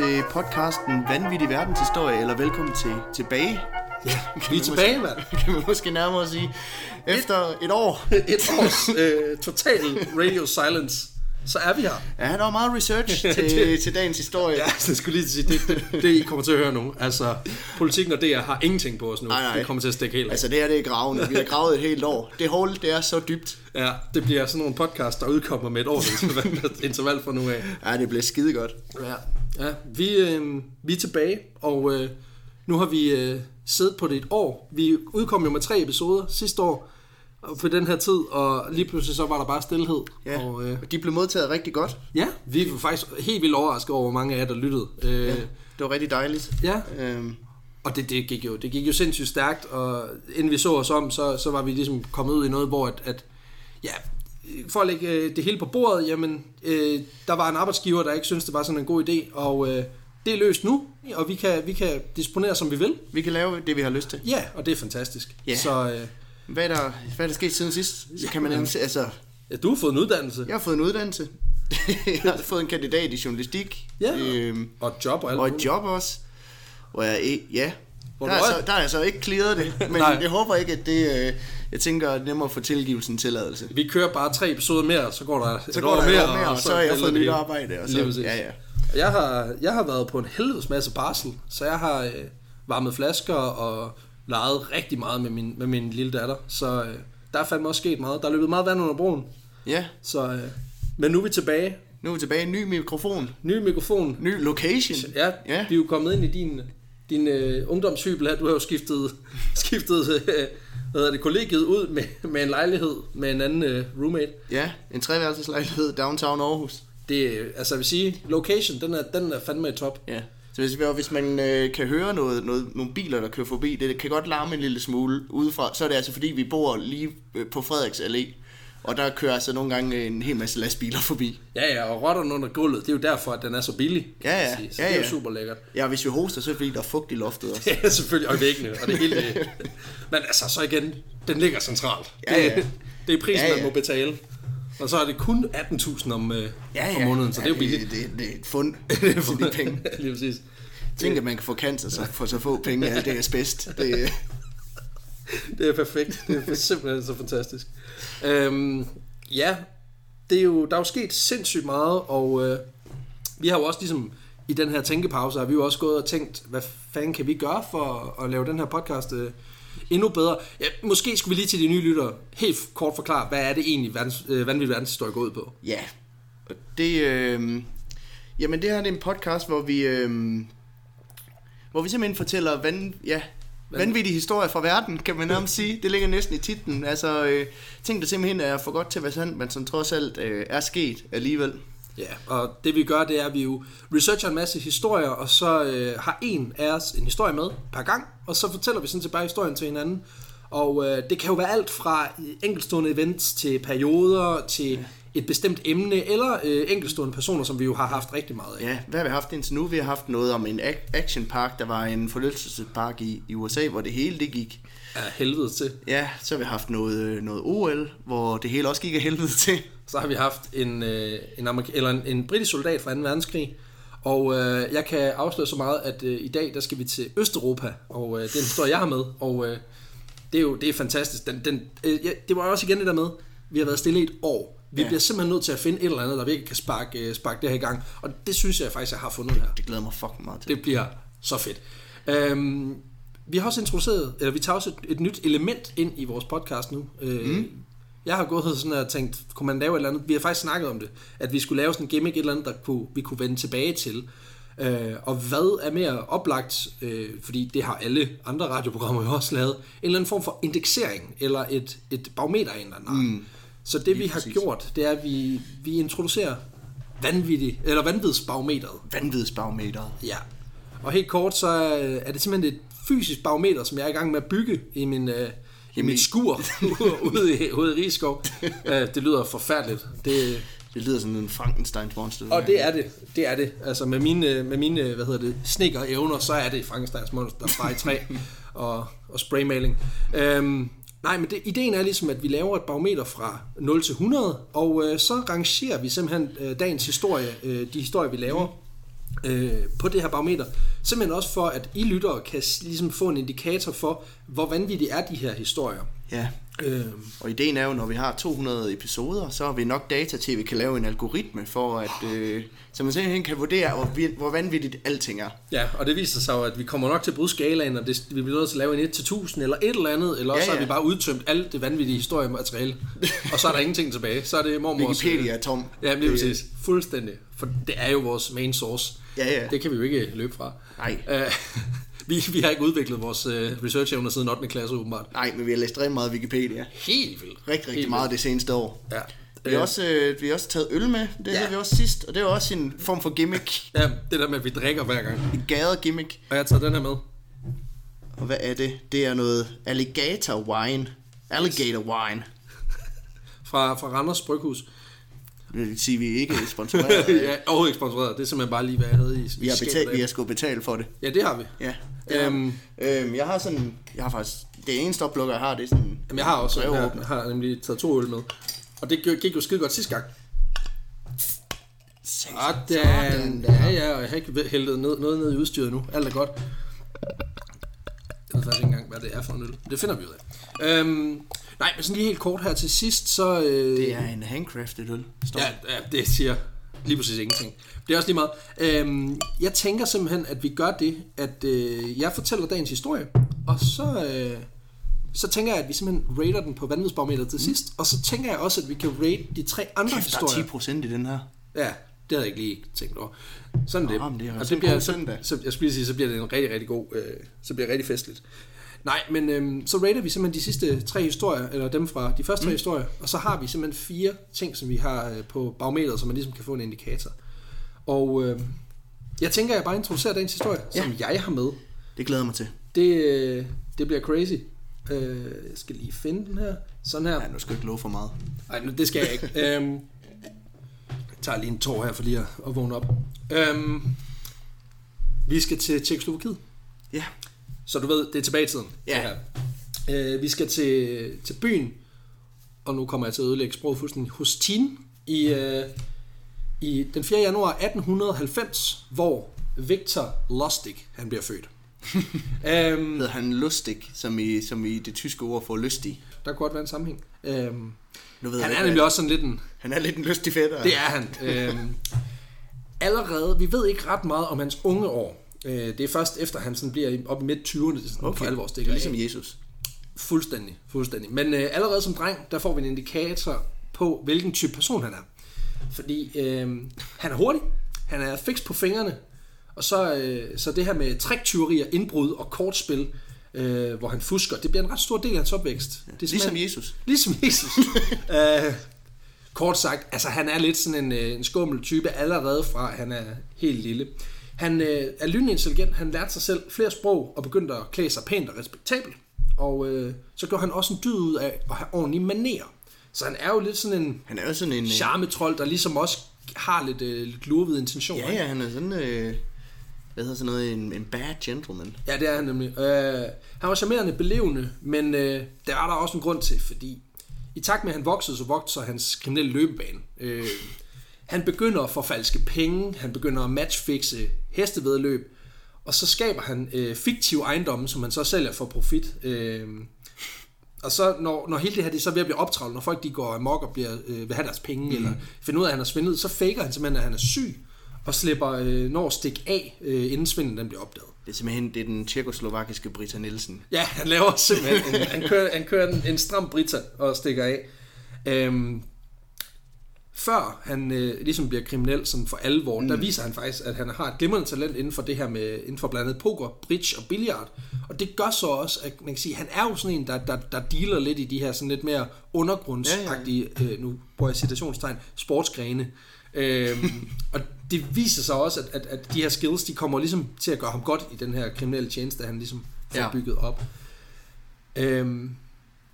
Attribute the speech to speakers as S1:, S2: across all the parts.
S1: til podcasten Vanvittig Verdenshistorie, eller velkommen til tilbage.
S2: Ja, vi er tilbage, mand.
S1: Kan man måske nærmere sige. Efter et år.
S2: Et års øh, total radio silence, så er vi her.
S1: Ja, der var meget research til, til dagens historie.
S2: Ja, jeg skulle lige sige, det, det, det I kommer til at høre nu. Altså, politikken og DR har ingenting på os nu.
S1: Nej, nej.
S2: Det kommer til at stikke helt af.
S1: Altså det her det er gravende. Vi har gravet et helt år. Det hul, det er så dybt.
S2: Ja, det bliver sådan nogle podcast, der udkommer med et års interval, interval fra nu af.
S1: Ja, det bliver skide godt.
S2: Ja, ja vi, øh, vi er tilbage, og øh, nu har vi øh, siddet på det et år. Vi udkom jo med tre episoder sidste år på den her tid, og lige pludselig så var der bare stillhed.
S1: Ja,
S2: Og, øh,
S1: og de blev modtaget rigtig godt.
S2: ja, vi var faktisk helt vildt overrasket over, hvor mange af jer, der lyttede. Øh,
S1: Ja, det var rigtig dejligt.
S2: ja,
S1: Øhm,
S2: og det, det, gik jo, det gik jo sindssygt stærkt, og inden vi så os om, så, så var vi ligesom kommet ud i noget, hvor at, at ja, for at lægge øh, det hele på bordet, jamen, øh, der var en arbejdsgiver, der ikke syntes, det var sådan en god idé, og øh, det er løst nu, og vi kan, vi kan disponere, som vi vil.
S1: vi kan lave det, vi har lyst til.
S2: Ja, og det er fantastisk.
S1: Ja.
S2: Så øh,
S1: Hvad er der, hvad er der sket siden sidst? Så kan man nærmest, altså,
S2: ja, du har fået en uddannelse,
S1: jeg har fået en uddannelse. jeg har fået en kandidat i journalistik.
S2: Ja.
S1: Øhm,
S2: og et job og alt
S1: og et job også. Hvor jeg, ja,
S2: Hvor
S1: der er, så, der er jeg så ikke clearet det, men jeg håber ikke, at det, øh, jeg tænker, nemmere at få tilgivelsen tilladelse.
S2: Vi kører bare tre episoder mere, så går der
S1: Så
S2: et
S1: går
S2: år
S1: der
S2: mere,
S1: mere, mere, og så har jeg fået nyt arbejde. Og så, ja, ja.
S2: Jeg har, jeg har været på en helvedes masse barsel, så jeg har øh, varmet flasker og leget rigtig meget med min, med min lille datter. Så øh, der er fandme også sket meget. Der er løbet meget vand under broen.
S1: ja,
S2: Så, øh, men nu er vi tilbage.
S1: nu er vi tilbage. Ny mikrofon.
S2: Ny mikrofon.
S1: Ny location.
S2: Ja,
S1: ja.
S2: vi er jo kommet ind i din, din øh, ungdomshybel her. Du har jo skiftet, skiftet øh, hvad hedder det, kollegiet ud med, med en lejlighed med en anden øh, roommate.
S1: ja en treværelseslejlighed downtown Aarhus.
S2: Det, er- altså jeg vil sige, location, den er, den er fandme i top.
S1: Ja. Så hvis, man øh, kan høre noget, noget, nogle biler, der kører forbi, det kan godt larme en lille smule udefra, så er det altså fordi, vi bor lige øh, på Frederiks Allé, og der kører altså nogle gange en hel masse lastbiler forbi.
S2: Ja, ja, og rotterne under gulvet, det er jo derfor, at den er så billig.
S1: Ja, ja.
S2: Så
S1: Ja,
S2: det er jo
S1: ja.
S2: super lækkert.
S1: Ja, hvis vi hoster, så er det fordi, der er fugt i loftet også.
S2: Ja, selvfølgelig, og væggene, og det hele det. Men altså, så igen, den ligger centralt.
S1: Ja, ja.
S2: Det, det er prisen,
S1: Ja, ja.
S2: man må betale. Og så er det kun 18.000 om, øh, om måneden, så det er jo billigt.
S1: Det, det, det er et fund til de penge.
S2: Lige præcis.
S1: Tænk, at man kan få cancer så, for så få penge af det er bedst. Det,
S2: Det er perfekt. Det er simpelthen så fantastisk. Øhm, ja, det er jo, der er jo sket sindssygt meget, og øh, vi har jo også ligesom i den her tænkepause, har vi jo også gået og tænkt, hvad fanden kan vi gøre for at lave den her podcast øh, endnu bedre? Ja, måske skulle vi lige til de nye lyttere helt kort forklare, hvad er det egentlig, verdens, øh, vanvittig verdenshistorie går ud på?
S1: ja, det, øh, jamen det her det er en podcast, hvor vi, øh, hvor vi simpelthen fortæller van, ja, vanvittige historier fra verden, kan man nærmest sige. Det ligger næsten i titlen. Altså øh, ting, der simpelthen er for godt til at være sandt, men som trods alt øh, er sket alligevel.
S2: Ja, og det vi gør, det er, at vi jo researcher en masse historier, og så øh, har en af os en historie med per gang, og så fortæller vi sådan set bare historien til hinanden. Og øh, det kan jo være alt fra enkeltstående events til perioder, til et bestemt emne, eller øh, enkeltstående personer, som vi jo har haft rigtig meget af.
S1: Ja, hvad har vi haft indtil nu? Vi har haft noget om en ac- actionpark, der var en forlystelsespark i, i USA, hvor det hele det gik.
S2: Af helvede til.
S1: Ja, så har vi haft noget, øh, noget OL, hvor det hele også gik af helvede til.
S2: Så har vi haft en, øh, en, amerik- eller en, en britisk soldat fra 2. verdenskrig, og øh, jeg kan afsløre så meget, at øh, i dag der skal vi til Østeuropa, og øh, det er en historie, jeg har med, og øh, det er jo det er fantastisk. Den, den, øh, ja, det var også igen det der med, vi har været stille i et år. Vi
S1: Ja.
S2: bliver simpelthen nødt til at finde et eller andet, der virkelig kan sparke, øh, sparke det her i gang, og det synes jeg faktisk, jeg har fundet her.
S1: Det glæder mig fucking meget til.
S2: Det bliver så fedt. Øhm, vi har også introduceret, eller vi tager også et, et nyt element ind i vores podcast nu. Øh, mm. Jeg har gået sådan og tænkt, kunne man lave et eller andet? Vi har faktisk snakket om det, at vi skulle lave sådan en gimmick, et eller andet, der kunne, vi kunne vende tilbage til. Øh, og hvad er mere oplagt, øh, fordi det har alle andre radioprogrammer jo også lavet, en eller anden form for indeksering, eller et, et barometer af en eller anden mm. Så det vi har
S1: præcis.
S2: gjort, det er, at vi, vi introducerer vanvittig, eller vanvidsbarometeret.
S1: Vanvidsbarometeret.
S2: Ja. Og helt kort, så er er det simpelthen et fysisk barometer, som jeg er i gang med at bygge i min, øh, i mit skur ude i, ude i Rigskov. Øh, det lyder forfærdeligt. Det,
S1: Det lyder som en Frankensteins monster.
S2: og det er det. Det er det. Altså med mine, med mine hvad hedder det, snikker evner, så er det Frankensteins monster fra i træ og, og spraymaling. Øhm, nej, men det, ideen er ligesom, at vi laver et barometer fra 0 til 100, og øh, så rangerer vi simpelthen øh, dagens historie, øh, de historier, vi laver, øh, på det her barometer. Simpelthen også for, at I lyttere kan ligesom få en indikator for, hvor vanvittige er de her historier.
S1: Ja,
S2: Øh,
S1: og ideen er jo, når vi har 200 episoder, så har vi nok data til, at vi kan lave en algoritme for, at, øh, så man simpelthen kan vurdere, hvor, hvor vanvittigt alting er.
S2: ja, og det viser sig jo, at vi kommer nok til at bryde skalaen, og det, vi bliver nødt til at lave en 1-1000 eller et eller andet, eller også
S1: Ja,
S2: ja, har vi bare udtømt alt det vanvittige historiemateriale, og så er der ingenting tilbage. Så er det mormors...
S1: Wikipedia er tom.
S2: Ja,
S1: Det-
S2: præcis. Fuldstændig. For det er jo vores main source.
S1: Ja, ja.
S2: Det kan vi jo ikke løbe fra.
S1: Nej.
S2: Vi, vi har ikke udviklet vores øh, research-evner siden 8. klasse, åbenbart.
S1: Nej, men vi har læst rigtig meget Wikipedia.
S2: Helt vildt.
S1: Rigtig, rigtig
S2: Helt
S1: meget det seneste år.
S2: vildt. Ja.
S1: Vi har, også, øh, vi har også taget øl med, det
S2: Ja.
S1: havde vi også sidst, og det er også en form for gimmick.
S2: Ja, det der med, at vi drikker hver gang.
S1: En gade gimmick.
S2: Og jeg har taget den her med.
S1: Og hvad er det? Det er noget alligator wine. Alligator wine.
S2: Fra, fra Randers Bryghus.
S1: Det vil sige, vi ikke er sponsoreret.
S2: ja, overhovedet ikke sponsoreret. Det er simpelthen bare lige, hvad jeg havde i
S1: Vi har, betalt, vi har sgu betalt for det.
S2: Ja, det har vi.
S1: Ja.
S2: Øhm.
S1: Øhm, øhm, jeg har sådan, jeg har faktisk, det eneste oplukker, jeg har, det er sådan,
S2: Jamen, jeg har også jeg
S1: brevåbner.
S2: har nemlig taget to øl med. Og det gik jo skide godt sidste gang. Sådan, ja, ja, og jeg har ikke hældet ned, noget ned i udstyret nu. Alt er godt. Jeg ved faktisk ikke engang, hvad det er for en øl. Det finder vi ud af. Øhm, nej, men sådan lige helt kort her til sidst, så... Øh,
S1: Det er en handcrafted øl. Står.
S2: Ja, ja, det siger lige præcis ingenting. Det er også lige meget. Øhm, jeg tænker simpelthen, at vi gør det, at øh, jeg fortæller dagens historie, og så, øh, så tænker jeg, at vi simpelthen rater den på vanvidsbarometeret til sidst, og så tænker jeg også, at vi kan rate de tre andre
S1: Kæft, der er 10
S2: historier.
S1: procent i den her.
S2: Ja, det havde jeg ikke lige tænkt over. Sådan er det.
S1: Nå, men det er
S2: Og
S1: en
S2: bliver, så, så, jeg skulle lige sige, så bliver det en rigtig, rigtig god, øh, så bliver det rigtig festligt. Nej, men øhm, så rater vi simpelthen de sidste tre historier, eller dem fra de første tre mm. historier, og så har vi simpelthen fire ting, som vi har øh, på barometeret, så man ligesom kan få en indikator. Og øh, jeg tænker, at jeg bare introducerer dagens historie, ja. som jeg har med.
S1: Det glæder mig til.
S2: Det, øh, det bliver crazy. Øh, jeg skal lige finde den her. Sådan her.
S1: Ja, nu skal jeg ikke love for meget.
S2: Nej, det skal jeg ikke. øhm, jeg tager lige en tår her for lige at, at vågne op. Øhm, vi skal til Tjekkoslovakiet.
S1: Ja.
S2: Så du ved, det er tilbage i tiden.
S1: Ja.
S2: her. Øh, vi skal til, til byen, og nu kommer jeg til at ødelægge sproget fuldstændig, Hostin i, øh, i den 4. januar 1890, hvor Victor Lustig, han bliver født. øhm,
S1: Hedder han lustig, som i, som i det tyske ord for lystig.
S2: der kunne godt være en sammenhæng. Øhm,
S1: Nu ved
S2: han
S1: jeg
S2: er nemlig også sådan lidt en,
S1: Han er lidt en lystig fætter.
S2: Det er han. Øhm, allerede, vi ved ikke ret meget om hans unge år. Øh, det er først efter, han sådan bliver op i midt 20'erne, det sådan okay. for alvor stikker
S1: er ligesom. Jesus.
S2: Fuldstændig, fuldstændig. Men øh, allerede som dreng, der får vi en indikator på, hvilken type person han er. Fordi øh, han er hurtig, han er fix på fingrene, og så, øh, så det her med triktyverier, indbrud og kortspil, øh, hvor han fusker, det bliver en ret stor del af hans opvækst. Det er
S1: Ligesom Jesus.
S2: Ligesom Jesus. øh, kort sagt, altså han er lidt sådan en, øh, en skummel type allerede fra, han er helt lille. Han øh, er lynintelligent, han lærte sig selv flere sprog og begyndte at klæde sig pænt og respektabelt. Og øh, så gjorde han også en dyd ud af at have ordentlige manerer. Så han er jo lidt sådan en
S1: Han er jo sådan en... øh,
S2: charmetrol, der ligesom også har lidt, øh, lidt lurvede intentioner.
S1: Ja, ja, han er sådan... Øh, hvad hedder sådan noget? En, en bad gentleman.
S2: Ja, det er han nemlig. Øh, han var charmerende, belevende, men øh, der var der også en grund til, fordi i takt med, at han voksede, så voksede hans kriminelle løbebane. Øh, han begynder at forfalske penge, han begynder at matchfixe hestevedløb, og så skaber han øh, fiktive ejendomme, som han så sælger for profit. Øh, og så når, når hele det her det er så ved at blive optravlet, når folk de går amok og bliver, øh, vil have deres penge, mm. eller finder ud af, at han har svindlet, så faker han simpelthen, at han er syg, og slipper øh, når at stikke af, øh, inden svindlen den bliver opdaget.
S1: Det er simpelthen det er den tjekoslovakiske Britta Nielsen.
S2: Ja, han laver simpelthen en, han kører, han kører en, en stram Brita og stikker af. Øhm, før han øh, ligesom bliver kriminel sådan for alvor, mm. der viser han faktisk, at han har et glimrende talent inden for det her med, inden for blandt andet poker, bridge og billiard. Og det gør så også, at man kan sige, at han er jo sådan en, der, der, der dealer lidt i de her sådan lidt mere undergrundsagtige, ja, ja. Øh, nu bruger jeg citationstegn, sportsgrene. Øhm, og det viser sig også, at, at, at de her skills, de kommer ligesom til at gøre ham godt i den her kriminelle tjeneste, han ligesom får ja. Bygget op. Øhm,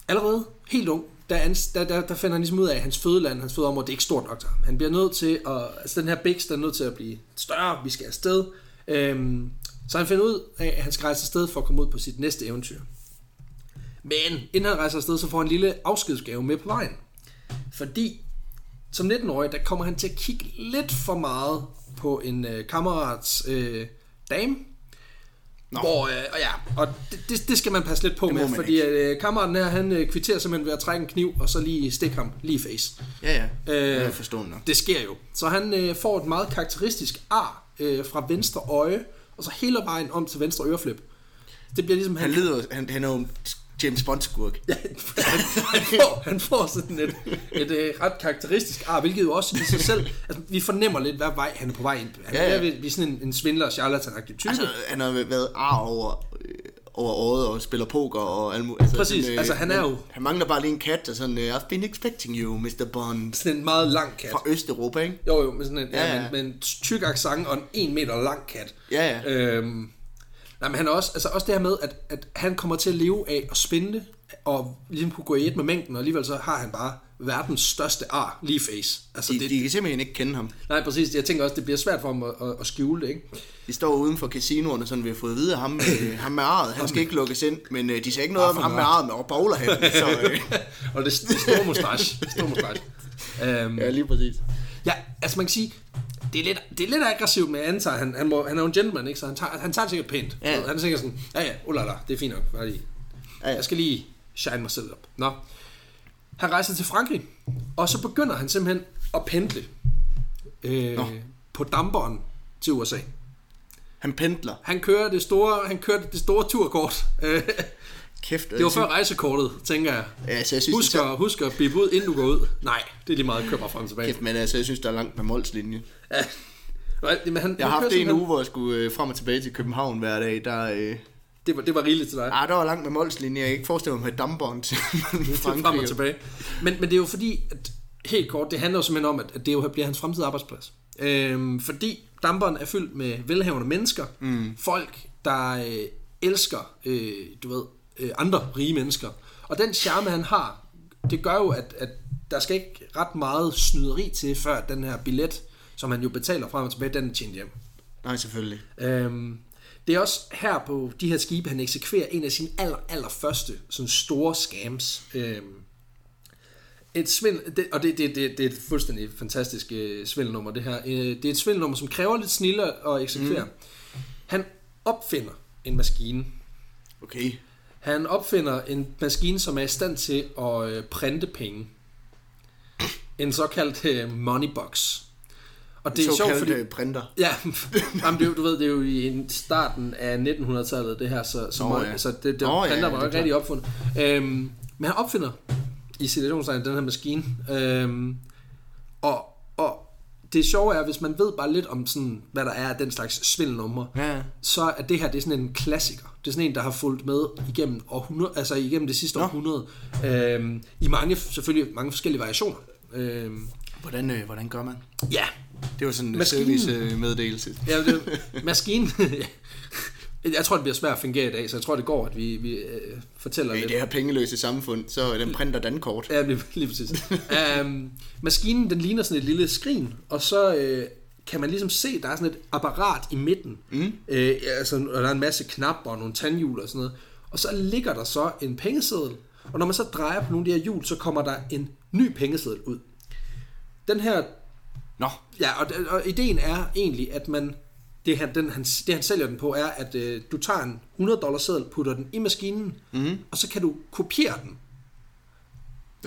S2: allerede helt ung, der, ans- der, der, der finder han ligesom ud af, at hans fødeland, hans fødeområde, det er ikke stort nok til ham. Han bliver nødt til at, altså den her Bix, der er nødt til at blive større, vi skal afsted. Øhm, så han finder ud af, at han skal rejse afsted for at komme ud på sit næste eventyr. Men inden han rejser afsted, så får han en lille afskedsgave med på vejen. Fordi som 19-årig, der kommer han til at kigge lidt for meget på en øh, kammerats øh, dame.
S1: Nå.
S2: Hvor, øh, og ja, og det, det, det skal man passe lidt på med, fordi øh, kammeraten her, han øh, kvitterer simpelthen ved at trække en kniv, og så lige stikke ham lige i face.
S1: Ja, ja.
S2: Øh,
S1: forstående nok.
S2: det sker jo. Så han øh, får et meget karakteristisk ar øh, fra venstre øje, og så hele vejen om til venstre øreflip. Det bliver ligesom...
S1: Han lyder, han, han er jo James Bond-skurk.
S2: Ja, han, får, han får sådan et, et, et ret karakteristisk ar, hvilket jo også i sig selv, altså vi fornemmer lidt, hvad vej han er på vej ind. Han
S1: Ja,
S2: er
S1: ja.
S2: ved at blive sådan en, en svindler, charlatan type.
S1: Altså, han har været ar over, øh, over året og spiller poker og alt muligt. Altså,
S2: Præcis,
S1: sådan,
S2: altså, han er jo-
S1: Han mangler bare lige en kat, og sådan, uh, I've been expecting you, Mr. Bond.
S2: sådan en meget lang kat.
S1: Fra Østeuropa, ikke?
S2: Jo, jo, med sådan en, Ja,
S1: ja.
S2: ja. Med, med en tyk accent og en en meter lang kat.
S1: Ja, ja.
S2: Øhm, nej, men han er også, altså også det her med, at, at han kommer til at leve af at spinde, og ligesom kunne gå i et med mængden, og alligevel så har han bare verdens største ar lige face. Altså,
S1: De,
S2: det,
S1: de kan simpelthen ikke kende ham.
S2: Nej, præcis. Jeg tænker også, det bliver svært for ham at, at, at skjule det, ikke?
S1: De står uden for casinoerne, sådan vi har fået at vide, at ham, med, ham med arret, han skal ikke lukkes ind, men øh, de siger ikke noget om ham med arret og bowlerhatten, så øh,
S2: og det, det store mustache. Det store mustache. Øhm,
S1: ja, lige præcis.
S2: Ja, altså man kan sige, det er lidt, det er lidt aggressivt, men jeg antager, han, han, må, han er jo en gentleman, ikke? så han tager, han tager det sikkert pænt.
S1: Ja.
S2: Han er sikkert sådan, ja ja, ulala, det er fint nok, bare lige.
S1: Ja, ja.
S2: Jeg skal lige shine mig selv op. Nå. Han rejser til Frankrig, og så begynder han simpelthen at pendle øh,
S1: Nå.
S2: på damperen til USA.
S1: Han pendler.
S2: Han kører det store, han kørte det store turkort.
S1: Kæft.
S2: det var før rejsekortet, tænker jeg.
S1: Ja, så jeg synes,
S2: Husk at, husk at bippe ud, inden du går ud. Nej, det er lige meget, kør bare frem og tilbage.
S1: Kæft, men altså, jeg synes, der er langt med Molslinje.
S2: Ja. Men han,
S1: Jeg har haft det en uge, hvor jeg skulle øh, frem og tilbage til København hver dag. Der, øh,
S2: Det var, det var rigeligt til dig.
S1: ah, der var langt med Molslinje. Jeg kan ikke forestille mig med damperen til
S2: frem og tilbage. Men, men det er jo fordi, at helt kort, det handler jo simpelthen om, at at det jo bliver hans fremtidige arbejdsplads. Øhm, fordi damperen er fyldt med velhavende mennesker, mm. folk, der øh, elsker, øh, du ved, øh, andre rige mennesker. Og den charme, han har, det gør jo, at, at der skal ikke ret meget snyderi til, før den her billet, som han jo betaler frem og tilbage, den er tjent hjem.
S1: Nej, selvfølgelig.
S2: Øhm, det er også her på de her skibe, han eksekverer en af sine aller, aller første sådan store scams. Øhm, et svindel, det, og det, det, det, det er et fuldstændig fantastisk øh, svindelnummer, det her. Øh, det er et svindelnummer, som kræver lidt snille at eksekvere. Mm. Han opfinder en maskine.
S1: Okay.
S2: Han opfinder en maskine, som er i stand til at øh, printe penge. En såkaldt øh, money box. Og det er sjovt, fordi...
S1: fordi... printer.
S2: Ja, jamen, det er, du ved, det er jo i en- starten af 1900-tallet, det her, så, så,
S1: Nå, ja.
S2: så det, det
S1: Nå,
S2: printer
S1: ja,
S2: var
S1: det
S2: jo ikke rigtig opfundet. Øhm, men han opfinder i situationstegn den her maskine. Øhm, og det sjove er, hvis man ved bare lidt om sådan, hvad der er af den slags svindelnumre,
S1: Ja.
S2: så er det her det er sådan en klassiker. Det er sådan en, der har fulgt med igennem århundrede, altså igennem det sidste
S1: Nå.
S2: århundrede. Øhm, I mange, selvfølgelig mange forskellige variationer. Øhm,
S1: Hvordan, øh, hvordan gør man?
S2: ja,
S1: Det var sådan en service-meddelelse.
S2: Ja, det, maskinen. jeg tror, det bliver svært at fungere i dag, så jeg tror, det går, at vi, vi øh, fortæller
S1: I
S2: lidt.
S1: det her pengeløse samfund, så den printer dankort.
S2: Ja, lige, lige præcis. um, maskinen, den ligner sådan et lille skrin, og så øh, kan man ligesom se, der er sådan et apparat i midten. Mm. Øh, altså, og der er en masse knapper og nogle tandhjul og sådan noget. Og så ligger der så en pengeseddel, og når man så drejer på nogle af de her hjul, så kommer der en ny pengeseddel ud. Den her
S1: Nå,
S2: Ja, og, og ideen er egentlig, at man det han, den, han, det han sælger den på er, at øh, du tager en 100 dollars seddel, putter den i maskinen, mm. og så kan du kopiere den.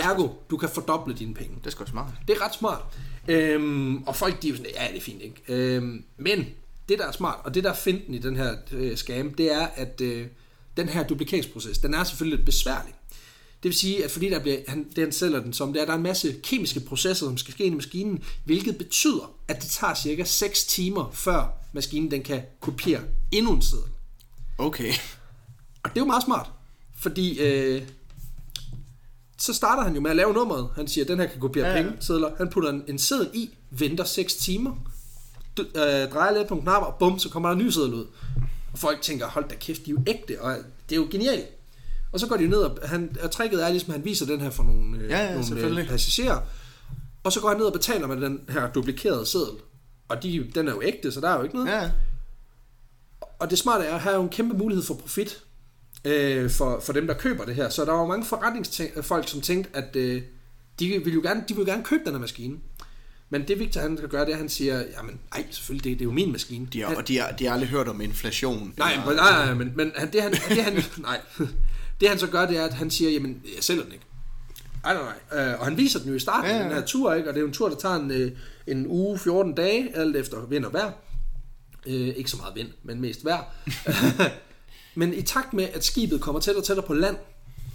S2: Ergo, du kan fordoble dine penge.
S1: det er sgu smart.
S2: Det er ret smart. Øhm, og folk de er sådan, ja, det er fint, ikke? Øhm, men det, der er smart, og det, der er finten i den her øh, scam, det er, at øh, den her duplikeringsproces, den er selvfølgelig lidt besværlig. Det vil sige, at fordi der bliver, han, det han sælger den som, det er, at der er en masse kemiske processer, som skal ske i maskinen, hvilket betyder, at det tager cirka 6 timer, før maskinen den kan kopiere endnu en seddel.
S1: Okay.
S2: Og det er jo meget smart, fordi øh, så starter han jo med at lave nummeret. Han siger, at den her kan kopiere
S1: Ja,
S2: ja,
S1: ja.
S2: penge, sedler. Han putter en, en seddel i, venter 6 timer, d- øh, drejer lidt på en knap, og bum, så kommer der en ny seddel ud. Og folk tænker, hold da kæft, de er jo ægte, og det er jo genialt. Og så går de ned, og, han, og tricket er ligesom, at han viser den her for nogle, øh,
S1: Ja, ja,
S2: nogle øh, passagerer. Og så går han ned og betaler med den her duplikerede seddel. Og de, den er jo ægte, så der er jo ikke noget.
S1: Ja.
S2: Og det smarte er, at her er jo en kæmpe mulighed for profit øh, for, for dem, der køber det her. Så der var mange forretningsfolk, som tænkte, at øh, de ville jo gerne, de ville gerne købe den her maskine. Men det Victor han gøre, det er, at han siger, jamen nej, selvfølgelig, det, det er jo min maskine.
S1: De har,
S2: han,
S1: og de har, de har aldrig hørt om inflation.
S2: nej,
S1: eller-
S2: men, nej, nej, men, men han, det, han, det, han, nej, det han så gør, det er, at han siger, jamen, jeg sælger den ikke. Nej, nej, nej. Øh, og han viser den jo i starten
S1: Ja, ja.
S2: den her tur, ikke? og det er jo en tur, der tager en, øh, en uge, 14 dage, alt efter vind og vejr. Øh, ikke så meget vind, men mest vejr. men i takt med, at skibet kommer tættere og tættere på land,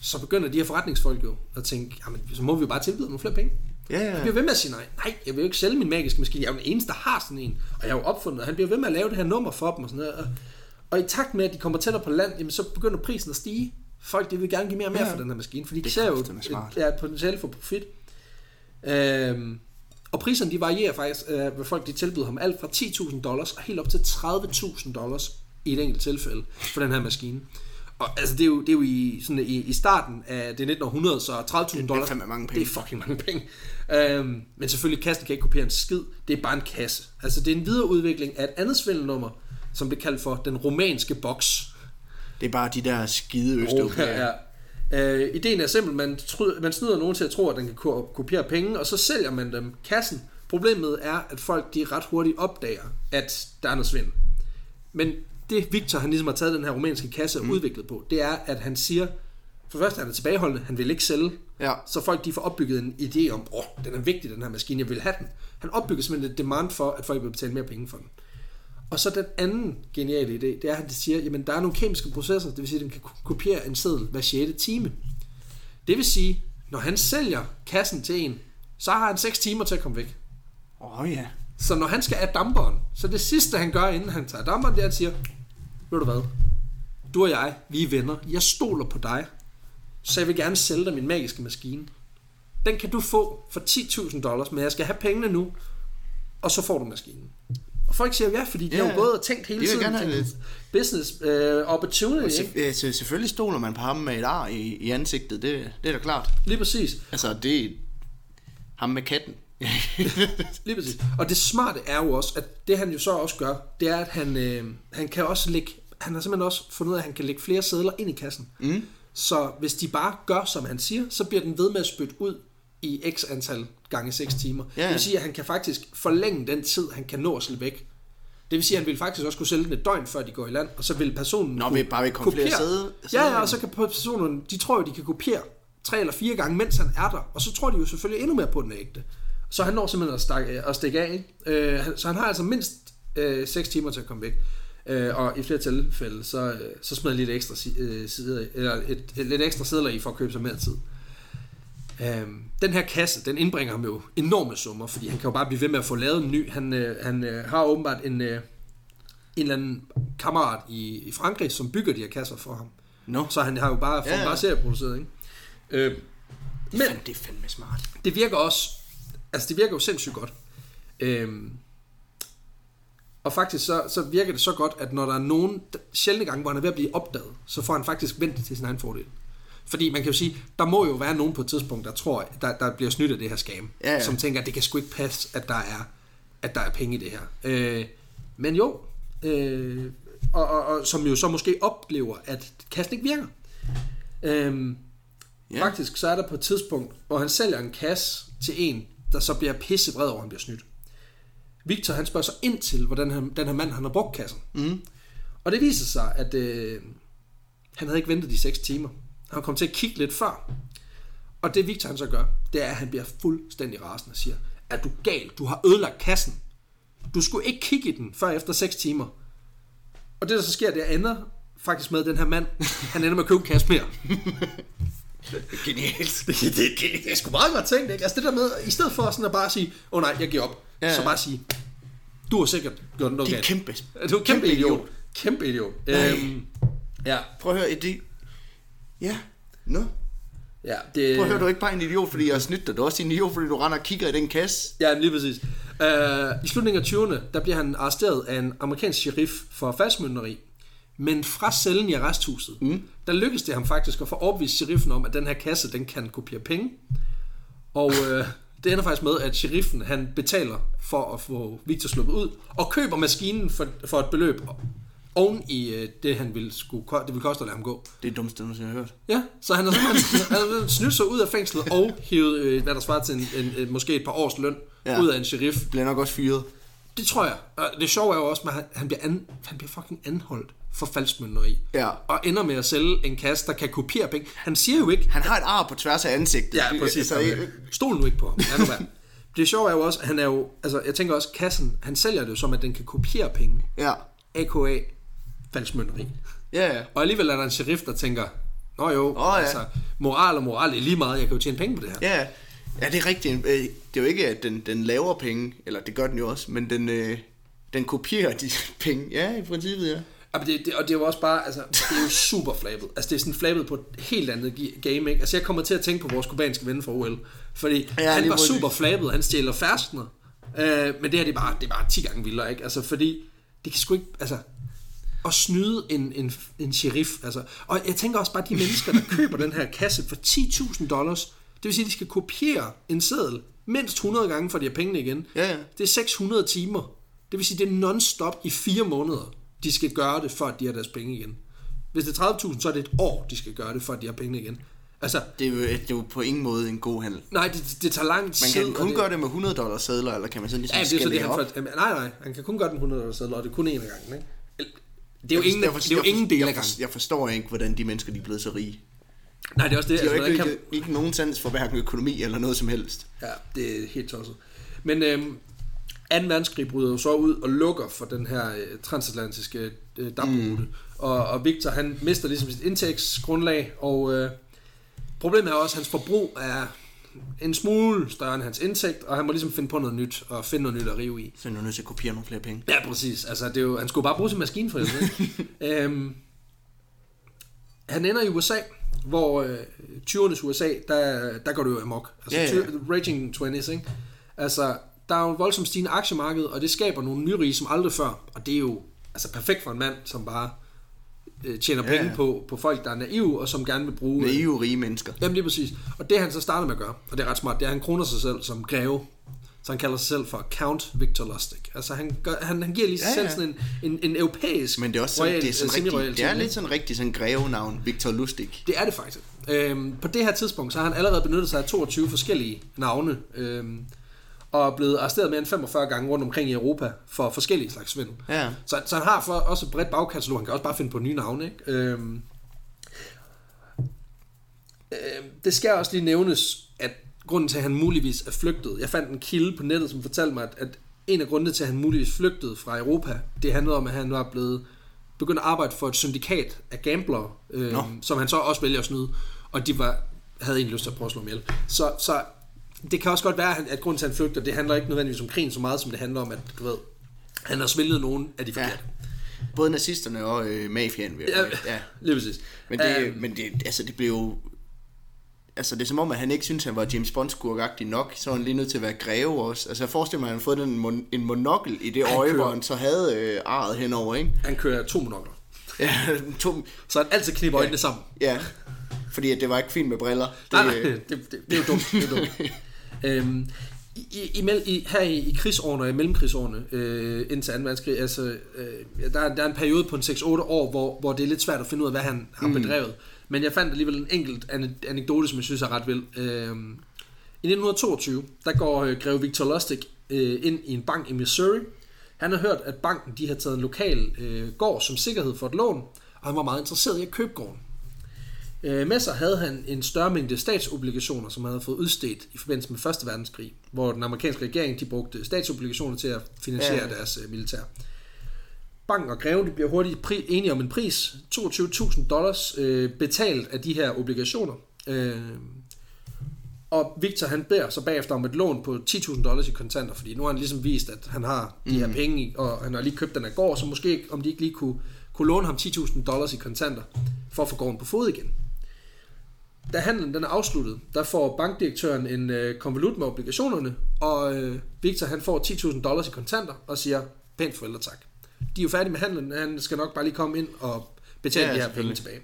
S2: så begynder de her forretningsfolk jo at tænke, jamen, så må vi jo bare tilbyde nogle flere penge.
S1: Ja,
S2: Han
S1: ja.
S2: bliver ved med at sige nej. Nej, jeg vil jo ikke sælge min magiske maskine. Jeg er jo den eneste, der har sådan en. Og jeg har jo opfundet, han bliver ved med at lave det her nummer for dem og sådan noget. Og, og i takt med, at de kommer tættere på land, jamen, så begynder prisen at stige. Folk de vil gerne give mere og mere
S1: Ja.
S2: for den her maskine, fordi de
S1: Det er
S2: ser jo
S1: smart.
S2: et, ja, et potentiale for profit. Øhm, og priserne de varierer faktisk, øh, hvad folk de tilbyder ham, alt fra 10.000 dollars og helt op til 30.000 dollars i et enkelt tilfælde for den her maskine. Og altså, det er jo, det er jo i, sådan, i, i starten af det 1900, så 30.000 dollars,
S1: fandme mange
S2: det
S1: penge.
S2: er fucking mange penge. Øhm, men selvfølgelig, kassen kan ikke kopiere en skid. Det er bare en kasse. Altså, det er en videreudvikling af et andet svindelnummer, som blev kaldt for den romanske boks.
S1: Det er bare de der skide østeuropæere.
S2: Ja, ja. Øh, ideen er simpel, man, man snyder nogen til at tro, at den kan ko- kopiere penge, og så sælger man dem kassen. Problemet er, at folk de ret hurtigt opdager, at der er noget svindel. Men det Victor han ligesom har taget den her romanske kasse og mm. udviklet på, det er, at han siger, for det første er han tilbageholdende, han vil ikke sælge,
S1: Ja.
S2: så folk de får opbygget en idé om, åh, oh, den er vigtig, den her maskine, jeg vil have den. Han opbygger simpelthen et demand for, at folk vil betale mere penge for den. Og så den anden geniale idé, det er, at han siger, jamen der er nogle kemiske processer, det vil sige, at den kan ko- kopiere en seddel hver 6. time. Det vil sige, når han sælger kassen til en, så har han 6 timer til at komme væk.
S1: Åh oh, ja.
S2: Så når han skal af damperen, så det sidste han gør, inden han tager damperen, det er, at han siger, ved du hvad, du og jeg, vi er venner, jeg stoler på dig, så jeg vil gerne sælge dig min magiske maskine. Den kan du få for 10.000 dollars, men jeg skal have pengene nu, og så får du maskinen. Og folk siger ja, fordi de
S1: Ja,
S2: har jo gået og tænkt hele
S1: de
S2: tiden.
S1: gerne have
S2: Business uh, opportunity,
S1: Og se,
S2: ikke?
S1: så selvfølgelig stoler man på ham med et ar i, i ansigtet, det, det er da klart.
S2: Lige præcis.
S1: Altså, det er ham med katten.
S2: Lige præcis. Og det smarte er jo også, at det han jo så også gør, det er, at han, øh, han kan også lægge, han har simpelthen også fundet ud af, at han kan lægge flere sædler ind i kassen. Mm. Så hvis de bare gør, som han siger, så bliver den ved med at spytte ud i x antal gange 6 timer.
S1: Ja.
S2: Det vil sige, at han kan faktisk forlænge den tid, han kan nå at slippe væk. Det vil sige, at han vil faktisk også kunne sælge den et døgn, før de går i land, og så vil personen
S1: Nå,
S2: kunne
S1: vil bare vil komme flere
S2: kopiere-
S1: sæde-
S2: Ja, ja, og så kan personen, de tror jo, de kan kopiere tre eller fire gange, mens han er der, og så tror de jo selvfølgelig endnu mere på den ægte. Så han når simpelthen at, stak, at stikke af, ikke? Øh, så han har altså mindst øh, 6 timer til at komme væk. Øh, og i flere tilfælde, så, øh, så han lidt ekstra, øh, sider, eller et, et, lidt ekstra sædler i for at købe sig mere tid. Øhm, den her kasse, den indbringer ham jo enorme summer, fordi han kan jo bare blive ved med at få lavet en ny. Han, øh, han øh, har åbenbart en, øh, en eller anden kammerat i, i Frankrig, som bygger de her kasser for ham.
S1: Nå,
S2: Så han har jo bare, får
S1: Ja,
S2: ja, bare serieproduceret, ikke? Øh,
S1: det,
S2: men
S1: fandme, det er fandme smart.
S2: det virker også, altså det virker jo sindssygt godt. Øhm, og faktisk så, så virker det så godt, at når der er nogen sjældne gange, hvor han er ved at blive opdaget, så får han faktisk vendt det til sin egen fordel. Fordi man kan jo sige, der må jo være nogen på et tidspunkt, der tror, der, der bliver snydt af det her scam.
S1: Ja, ja.
S2: Som tænker, at det kan sgu ikke passe, at der er, at der er penge i det her. Øh, men jo, øh, og, og, og, som jo så måske oplever, at kassen ikke virker. Øh,
S1: Ja.
S2: Faktisk så er der på et tidspunkt, hvor han sælger en kasse til en, der så bliver pissevred over, at han bliver snydt. Victor han spørger så ind til, hvordan han, den her mand han har brugt kassen.
S1: Mm.
S2: Og det viser sig, at øh, han havde ikke ventet de 6 timer. Han kom til at kigge lidt før. Og det Victor han så gør, det er, at han bliver fuldstændig rasende og siger, er du gal? Du har ødelagt kassen. Du skulle ikke kigge i den før efter 6 timer. Og det der så sker, det ender faktisk med, den her mand, han ender med at købe en kasse mere.
S1: Genialt.
S2: det, det, det, det er sgu meget godt tænkt, ikke? Altså det der med, i stedet for sådan at bare sige, åh oh, nej, jeg giver op,
S1: Ja,
S2: så bare sige, du har sikkert gjort noget
S1: Det er
S2: galt.
S1: kæmpe.
S2: Du er kæmpe, kæmpe idiot. Kæmpe idiot.
S1: Nej.
S2: Øhm, ja,
S1: Prøv at høre, det... Ja, nå.
S2: ja, det,
S1: Prøv at høre, du er ikke bare en idiot, fordi jeg har snydt dig. Du er også en idiot, fordi du render og kigger i den kasse.
S2: Ja, lige præcis. Uh, I slutningen af 20'erne, der bliver han arresteret af en amerikansk sheriff for falskmynderi. Men fra cellen i arresthuset, mm. der lykkes det ham faktisk at få overbevist sheriffen om, at den her kasse, den kan kopiere penge. Og uh, det ender faktisk med, at sheriffen han betaler for at få Victor sluppet ud, og køber maskinen for, for et beløb oven i øh, det, han ville, skulle, det ville koste at lade ham gå.
S1: Det er det dummeste, jeg har hørt.
S2: Ja, så han har simpelthen han har snydt sig ud af fængslet og hivet, øh, hvad der svarer til en, en, en, måske et par års løn
S1: Ja.
S2: ja. ud af en sheriff.
S1: Bliver nok også fyret.
S2: Det tror jeg. Og det sjove er jo også, at han, han, bliver, an, han bliver fucking anholdt for falskmønteri.
S1: Ja.
S2: Og ender med at sælge en kasse, der kan kopiere penge. Han siger jo ikke...
S1: Han har et ar på tværs af ansigtet.
S2: Ja, præcis.
S1: Altså,
S2: Altså, Stol nu ikke på ham. Nu være. Det sjove er jo også, at han er jo... Altså, jeg tænker også, kassen, han sælger det jo som, at den kan kopiere penge.
S1: ja.
S2: A.K.A. falskmønteri.
S1: Ja, ja.
S2: Og alligevel er der en sheriff, der tænker, Nå jo,
S1: Åh, ja.
S2: altså, moral og moral er lige meget, jeg kan jo tjene penge på det her.
S1: Ja, ja det er rigtigt. Øh, Det er jo ikke, at den, den laver penge, eller det gør den jo også, men den, øh, den kopierer de penge. Ja, i princippet, ja.
S2: Ja, men det, det, og det er jo også bare, altså, det er jo super flabet. Altså, det er sådan flabet på et helt andet game, ikke? Altså, jeg kommer til at tænke på vores kubanske ven fra OL. Fordi
S1: Ja,
S2: han var super flabet, han stjæler færskner. Øh, men det her, det er, bare, det er bare 10 gange vildere, ikke? Altså, fordi det kan sgu ikke, altså, at snyde en, en, en sheriff, altså. Og jeg tænker også bare, de mennesker, der køber den her kasse for 10.000 dollars, det vil sige, at de skal kopiere en seddel mindst 100 gange, for de har pengene igen.
S1: Ja, ja.
S2: Det er 600 timer. Det vil sige, det er non-stop i fire måneder, de skal gøre det, for at de har deres penge igen. Hvis det er 30.000, så er det et år, de skal gøre det, for at de har pengene igen. Altså,
S1: Det er, jo, det er jo på ingen måde en god handel.
S2: nej, det, det tager lang tid.
S1: Man kan kun
S2: det,
S1: gøre det med 100 dollars sædler, eller kan man sådan ligesom
S2: Ja, det er så det, han
S1: op?
S2: jamen, nej, nej, han kan kun gøre den 100 år sædler, og det er kun én af gangen, ikke? Det er jo
S1: Jeg
S2: ingen,
S1: forstår-
S2: det er jo
S1: jeg
S2: ingen del af
S1: jeg
S2: gangen.
S1: forstår- Jeg forstår ikke, hvordan de mennesker de er blevet så rige.
S2: Nej, det er også det.
S1: De har
S2: altså,
S1: ikke,
S2: hvordan
S1: ikke, ikke nogen sans for hverken økonomi eller noget som helst.
S2: Ja, det er helt tosset. Men øhm, 2. verdenskrig bryder jo så ud og lukker for den her øh, transatlantiske øh, damprute. Mm. Og, og Victor, han mister ligesom sit indtægtsgrundlag, og øh, problemet er også, at hans forbrug er en smule større end hans indtægt, og han må ligesom finde på noget nyt, og finde noget nyt at rive i.
S1: Så er jeg nødt til at kopiere nogle flere penge.
S2: Ja, præcis. Altså, det er jo, han skulle bare bruge sin maskine for det. øhm, han ender i USA, hvor øh, 20'ernes USA, der, der går det jo amok. Altså,
S1: Ja, ja.
S2: ja, ja. Raging 20's, ikke? Altså, der er jo en voldsomt stigende aktiemarked, og det skaber nogle nyrige som aldrig før. Og det er jo altså, perfekt for en mand, som bare øh, tjener
S1: Ja,
S2: penge
S1: ja.
S2: på, på folk, der er naive, og som gerne vil bruge... øh,
S1: Naive rige mennesker.
S2: Jamen lige præcis. Og det han så starter med at gøre, og det er ret smart, det er, at han kroner sig selv som greve. Så han kalder sig selv for Count Victor Lustig. Altså han, gør, han, han giver lige sig
S1: Ja,
S2: selv
S1: ja.
S2: sådan en, en, en europæisk
S1: Men det er også sådan,
S2: royal-
S1: det er, sådan
S2: øh,
S1: rigtig, det er lidt sådan rigtig sådan grevenavn, Victor Lustig.
S2: det er det faktisk. Øhm, på det her tidspunkt, så har han allerede benyttet sig af 22 forskellige navne, øhm, og er blevet arresteret mere end 45 gange rundt omkring i Europa for forskellige slags svindel.
S1: Ja.
S2: Så, så han har for, også et bredt bagkatalog, han kan også bare finde på nye navne. Ikke? Øhm, øhm, det skal også lige nævnes, at grunden til, at han muligvis er flygtet, jeg fandt en kilde på nettet, som fortalte mig, at, at en af grundene til, at han muligvis flygtede fra Europa, det handlede om, at han var blevet begyndt at arbejde for et syndikat af gamblere,
S1: Nå.
S2: som han så også vælger at snyde, og de var, havde egentlig lyst til at prøve at slå ihjel. Så, så det kan også godt være, at, grunden til, at han flygter, det handler ikke nødvendigvis om krigen så meget, som det handler om, at du ved, han har svindlet nogen af de
S1: Ja.
S2: forkerte.
S1: Både nazisterne og øh, mafiaen. Vil
S2: Ja,
S1: ja.
S2: lige præcis.
S1: Men, det,
S2: Øhm,
S1: men det, altså, det blev jo... Altså, det er som om, at han ikke synes, han var James bond skurkagtig nok, så var han lige nødt til at være greve også. Altså, jeg forestiller mig, at han havde fået den mon- en monokkel i det
S2: Han
S1: øje,
S2: kører-
S1: hvor han så havde øh, arret henover, ikke?
S2: Han kører to monokler.
S1: Ja, to,
S2: Så han altid kniber øjnene sammen.
S1: ja, fordi at det var ikke fint med briller. Det,
S2: Nej, nej,
S1: øh,
S2: det, det, det er jo dumt. Det er dumt. øhm, i, i, i, her i, i krigsårene og i mellemkrigsårene øh, indtil 2. verdenskrig, altså, øh, der, er- der er en periode på en 6-8 år, hvor, hvor det er lidt svært at finde ud af, hvad han har mm. bedrevet. Men jeg fandt alligevel en enkelt ane- anekdote, som jeg synes er ret vild. Øhm, I 1922, der går øh, greve Victor Lustig øh, ind i en bank i Missouri. Han har hørt, at banken de har taget en lokal øh, gård som sikkerhed for et lån, og han var meget interesseret i at købe gården. Øh, med sig havde han en større mængde statsobligationer, som han havde fået udstedt i forbindelse med 1. verdenskrig, hvor den amerikanske regering de brugte statsobligationer til at finansiere
S1: Ja.
S2: deres øh, militær. Banken og greven de bliver hurtigt pri- enige om en pris, 22.000 dollars øh, betalt af de her obligationer. Øh, og Victor han beder så bagefter om et lån på 10.000 dollars i kontanter, fordi nu har han ligesom vist, at han har de her penge, i, og han har lige købt den af gård, så måske om de ikke lige kunne, kunne låne ham 10.000 dollars i kontanter, for at få gården på fod igen. Da handlen den er afsluttet, der får bankdirektøren en øh, konvolut med obligationerne, og øh, Victor han får 10.000 dollars i kontanter og siger, pænt forældre tak. De er jo færdige med handlen, han skal nok bare lige komme ind og betale
S1: Ja,
S2: de her penge tilbage.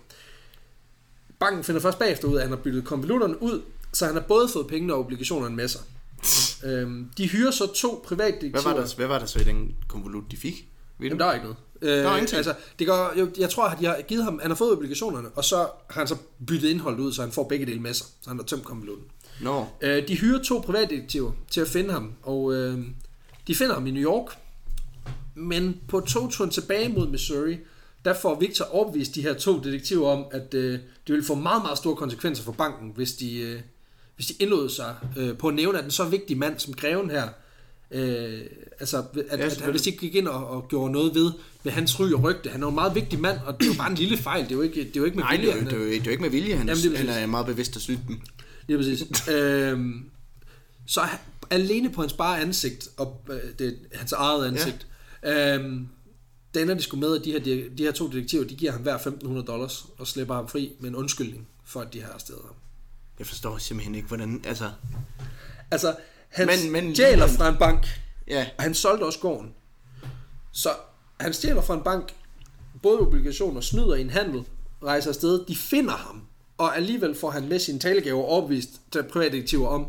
S2: Banken finder først bagefter ud at han har byttet konvolutterne ud, så han har både fået pengene og obligationerne med sig. øhm, de hyrer så to
S1: hvad,
S2: privatdetektiver.
S1: var der, hvad var der så i den konvolut, de fik? Ved du?
S2: Jamen, der er ikke noget. Øh,
S1: Der var ingenting.
S2: Altså, det går, jo, jeg tror, at de har givet ham, han har fået obligationerne, og så har han så byttet indholdet ud, så han får begge dele med sig. Så han har tømt konvolutten.
S1: Nå.
S2: Øh, de hyrer to privatdetektiver til at finde ham, og øh, de finder ham i New York. Men på togturen tilbage mod Missouri, der får Victor overbevist de her to detektiver om, at øh, det vil få meget, meget store konsekvenser for banken, hvis de, øh, hvis de indlod sig øh, på at nævne, at en så vigtig mand som greven her, øh, altså at,
S1: Ja,
S2: at,
S1: selvfølgelig.
S2: hvis ikke gik ind og, og gjorde noget ved, ved hans ry og rygte, han er jo en meget vigtig mand, og det er jo bare en lille fejl, det er jo ikke, det er jo ikke med
S1: Nej, det
S2: vilje, han
S1: det, er jo, det er jo ikke med vilje, han,
S2: Jamen, det er
S1: han er meget bevidst at snyde dem.
S2: Lige præcis. øhm, så han- alene på hans bare ansigt, og øh, det hans eget ansigt, ja. øhm, det ender de sgu med, at de her, de, de her to detektiver, de giver ham hver 1.500 dollars og slipper ham fri med en undskyldning for, at de har arresteret ham.
S1: Jeg forstår simpelthen ikke, hvordan... Altså,
S2: Altså, han
S1: Men- men-
S2: stjæler fra en bank,
S1: ja,
S2: og han solgte også gården. Så han stjæler fra en bank, både obligationer, snyder i en handel, rejser afsted, de finder ham, og alligevel får han med sin talegave overbevist til privatdetektiver om,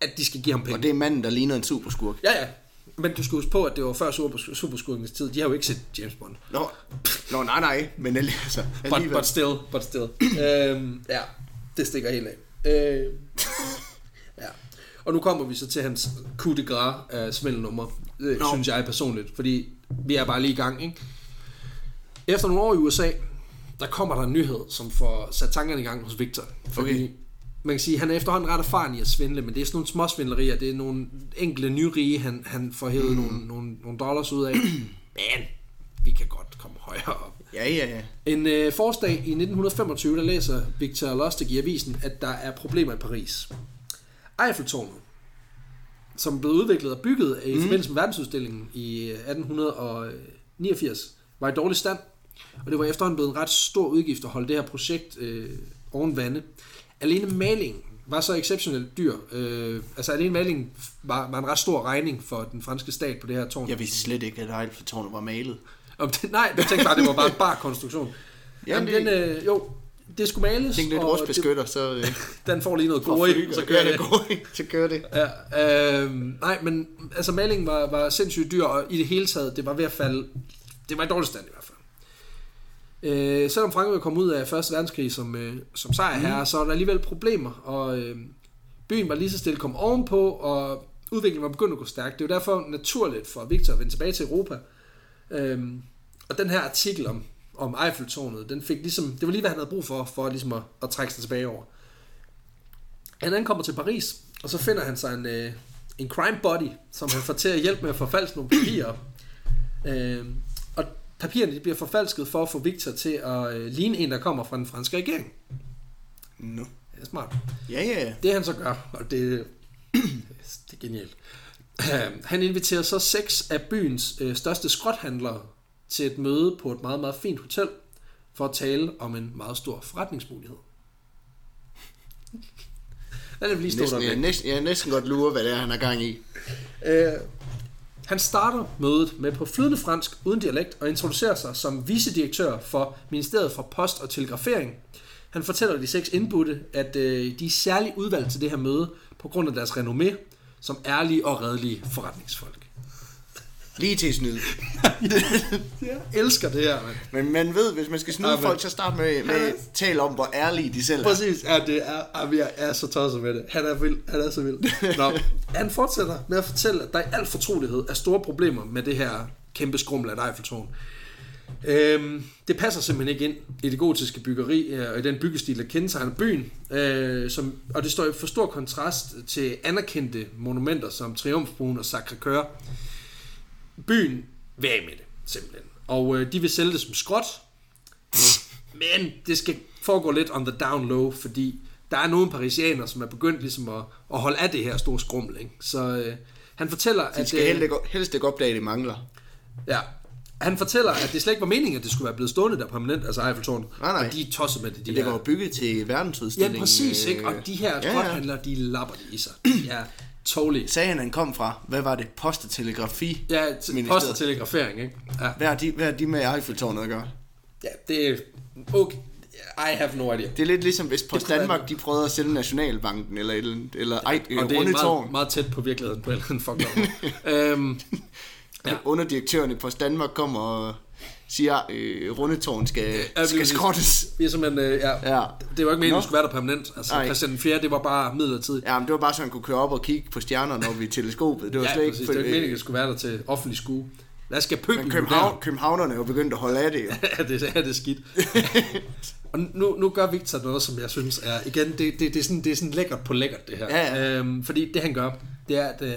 S2: at de skal give ham penge.
S1: og det er manden, der ligner en superskurk.
S2: Ja, ja. Men du skal huske på, at det var før super, Superskurkens tid. De har jo ikke set James Bond.
S1: Nå, Nå nej, nej, men altså,
S2: But,
S1: alligevel.
S2: but still, but still. øhm, ja, det stikker helt af. Øh, ja. Og nu kommer vi så til hans coup de gras af smelnummer, øh,
S1: Nå.
S2: synes jeg personligt. Fordi vi er bare lige i gang, ikke? Efter nogle år i USA, der kommer der en nyhed, som får sat tankerne i gang hos Victor. Fordi
S1: Okay.
S2: man kan sige, han er efterhånden ret erfaren i at svindle, men det er sådan nogle små svindlerier. Det er nogle enkelte nyrige, han, han får hævet mm. nogle, nogle, nogle dollars ud af. Men vi kan godt komme højere op.
S1: Ja, ja, ja.
S2: En øh, forårsdag i 1925, der læser Victor Lustig i avisen, at der er problemer i Paris. Eiffeltårnet, som blev udviklet og bygget i mm. forbindelse med verdensudstillingen i øh, 1889, var i dårlig stand, og det var efterhånden blevet en ret stor udgift at holde det her projekt øh, oven vande. Alene malingen var så exceptionelt dyr. Øh, altså alene malingen var, var en ret stor regning for den franske stat på det her tårn.
S1: Jeg vidste slet ikke, at Eiffeltårnet var malet.
S2: Og det, nej, jeg tænkte bare, det var bare en bar konstruktion.
S1: Jamen,
S2: Jamen,
S1: det-
S2: den, øh, jo, det skulle males,
S1: tænkte lidt rustbeskytter, så... Øh,
S2: den får lige noget gode så kører det.
S1: går det. Så kører det.
S2: Ja, øh, nej, men altså malingen var, var sindssygt dyr, og i det hele taget, det var ved at falde, det var i dårlig stand i hvert fald. Øh, selvom Frankrig kom ud af 1. verdenskrig som, øh, som sejrherre, mm. så var der alligevel problemer, og øh, byen var lige så stille kom ovenpå, og udviklingen var begyndt at gå stærkt. Det var derfor naturligt for Victor at vende tilbage til Europa. Øh, og den her artikel om, om Eiffeltårnet, den fik ligesom, det var lige, hvad han havde brug for, for ligesom at, at trække sig tilbage over. Han ankommer til Paris, og så finder han sig en, øh, en crime body, som han får til at hjælpe med at forfalske nogle papirer. Øh, og papirerne de bliver forfalsket for at få Victor til at øh, ligne en, der kommer fra den franske regering.
S1: No.
S2: Det er smart.
S1: Ja, ja, ja.
S2: Det han så gør, og det, det er genialt. Han inviterer så seks af byens øh, største skrothandlere til et møde på et meget, meget fint hotel, for at tale om en meget stor forretningsmulighed. Lad det lige stå
S1: Næsten,
S2: der.
S1: jeg, næsten, jeg næsten godt lure, hvad det er, han har gang i.
S2: Øh, han starter mødet med på flydende fransk uden dialekt og introducerer sig som vicedirektør for Ministeriet for Post og Telegrafering. Han fortæller de seks indbudte, at øh, de er særligt udvalgt til det her møde på grund af deres renommé som ærlige og redelige forretningsfolk.
S1: Lige til snyd.
S2: Jeg elsker det her, mand.
S1: Men man ved, hvis man skal snyde
S2: Ja,
S1: folk, så start med, med at tale om, hvor ærlige de selv er.
S2: Præcis, ja, det er, jeg er så tosset med det. Han er vild, han er så vild. Nå, han fortsætter med at fortælle, at der i al fortrolighed er store problemer med det her kæmpe skrummel af Eiffeltårn. Øhm, det passer simpelthen ikke ind i det gotiske byggeri øh, og i den byggestil, der kendetegner byen. Øh, som, og det står i for stor kontrast til anerkendte monumenter som Triumfbuen og Sacré-Cœur. Byen vil af med det, simpelthen. Og øh, de vil sælge det som skrot, men det skal foregå lidt on the down low, fordi der er nogle parisianere, som er begyndt ligesom at, at holde af det her store skrummel. Ikke? Så øh, han fortæller,
S1: De
S2: at...
S1: skal
S2: øh,
S1: helst ikke, helst ikke opdage, at det mangler.
S2: Ja. Han fortæller, at det slet ikke var meningen, at det skulle være blevet stående der permanent, altså Eiffeltårnet.
S1: Nej, nej.
S2: Og de er tosset med det, de
S1: Men det var bygget til verdensudstillingen.
S2: Ja, præcis, ikke? Og de her
S1: ja, ja.
S2: de lapper det i sig. De er totally...
S1: Sagde han, kom fra, hvad var det? Post og telegrafi.
S2: Ja, t- post og telegrafering, ikke? Ja,
S1: Hvad er de, hvad er de med Eiffeltårnet at gøre?
S2: ja det er... Okay. I have no idea.
S1: Det er lidt ligesom, hvis Post Danmark de prøvede at sælge Nationalbanken, eller, et eller, andet, eller ej,
S2: Og det er meget,
S1: Tårn.
S2: meget tæt på virkeligheden på en eller anden fuck øhm,
S1: Ja. Underdirektøren i Post Danmark kommer og siger, øh, Rundetårn skal,
S2: Ja,
S1: skal
S2: vi-
S1: skrottes.
S2: Vi er simpelthen, øh, ja,
S1: Ja.
S2: det var ikke meningen, at skulle være der permanent. Altså,
S1: Nej.
S2: Christian 4. det var bare midlertidigt.
S1: Ja, men det var bare så, han kunne køre op og kigge på stjernerne oppe i teleskopet. Det var
S2: Ja,
S1: slet
S2: præcis.
S1: ikke...
S2: Det var ikke meningen, at skulle være der til offentlig skue. Hvad skal pøblen
S1: Men København, københavnerne er jo begyndt at holde af det, jo.
S2: ja, det, er- det er skidt. og nu, nu gør Victor noget, som jeg synes er, igen, det, det, det, er, sådan, det er sådan lækkert på lækkert, det her.
S1: Ja, ja.
S2: Øhm, fordi det han gør, det er, at øh,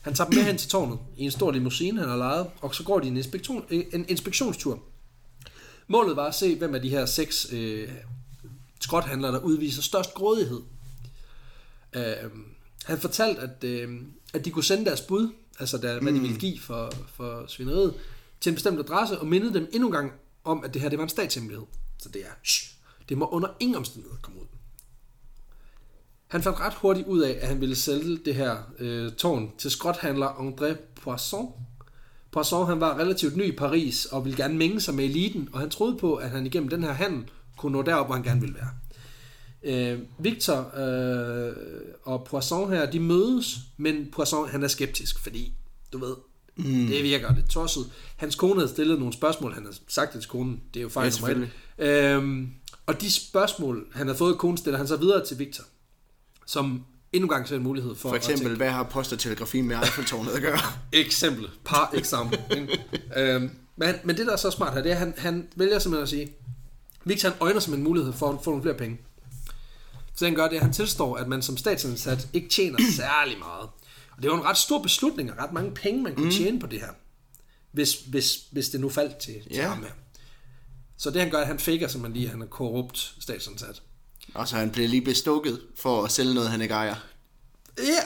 S2: han tager dem med hen til tårnet i en stor limousine, han har lejet, og så går de en, inspektion, en inspektionstur. Målet var at se, hvem af de her seks øh, skrothandlere, der udviser størst grådighed. Øh, han fortalte, at, øh, at de kunne sende deres bud, altså der, hvad de ville give for, for svineriet, til en bestemt adresse, og mindede dem endnu en gang om, at det her det var en statshemmelighed. Så det er, shh, det må under ingen omstændigheder komme ud. Han fandt ret hurtigt ud af, at han ville sælge det her øh, tårn til skrothandler André Poisson. Poisson han var relativt ny i Paris og ville gerne mænge sig med eliten, og han troede på, at han igennem den her handel kunne nå derop, hvor han gerne ville være. Øh, Victor øh, og Poisson her, de mødes, men Poisson han er skeptisk, fordi, du ved, mm. det virker lidt tosset. Hans kone havde stillet nogle spørgsmål, han har sagt det til konen, det er jo fejl
S1: Ja.
S2: Øhm, og de spørgsmål, han har fået af konen, stiller han så videre til Victor, som endnu en gang ser en mulighed for,
S1: For eksempel, hvad har post og telegrafi med Eiffeltårnet at gøre?
S2: Eksempel. Par eksempel. øhm, men, men det, der er så smart her, det er, at han, han vælger simpelthen at sige, Victor han øjner som en mulighed for at få nogle flere penge. Så han gør det, at han tilstår, at man som statsansat ikke tjener særlig meget. Og det var en ret stor beslutning, og ret mange penge, man kunne mm. tjene på det her. Hvis, hvis, hvis det nu faldt til, til
S1: Ja.
S2: ham her. Så det han gør, at han faker simpelthen lige, at han er korrupt statsansat.
S1: Og så han blev lige bestukket for at sælge noget, han ikke ejer.
S2: Ja.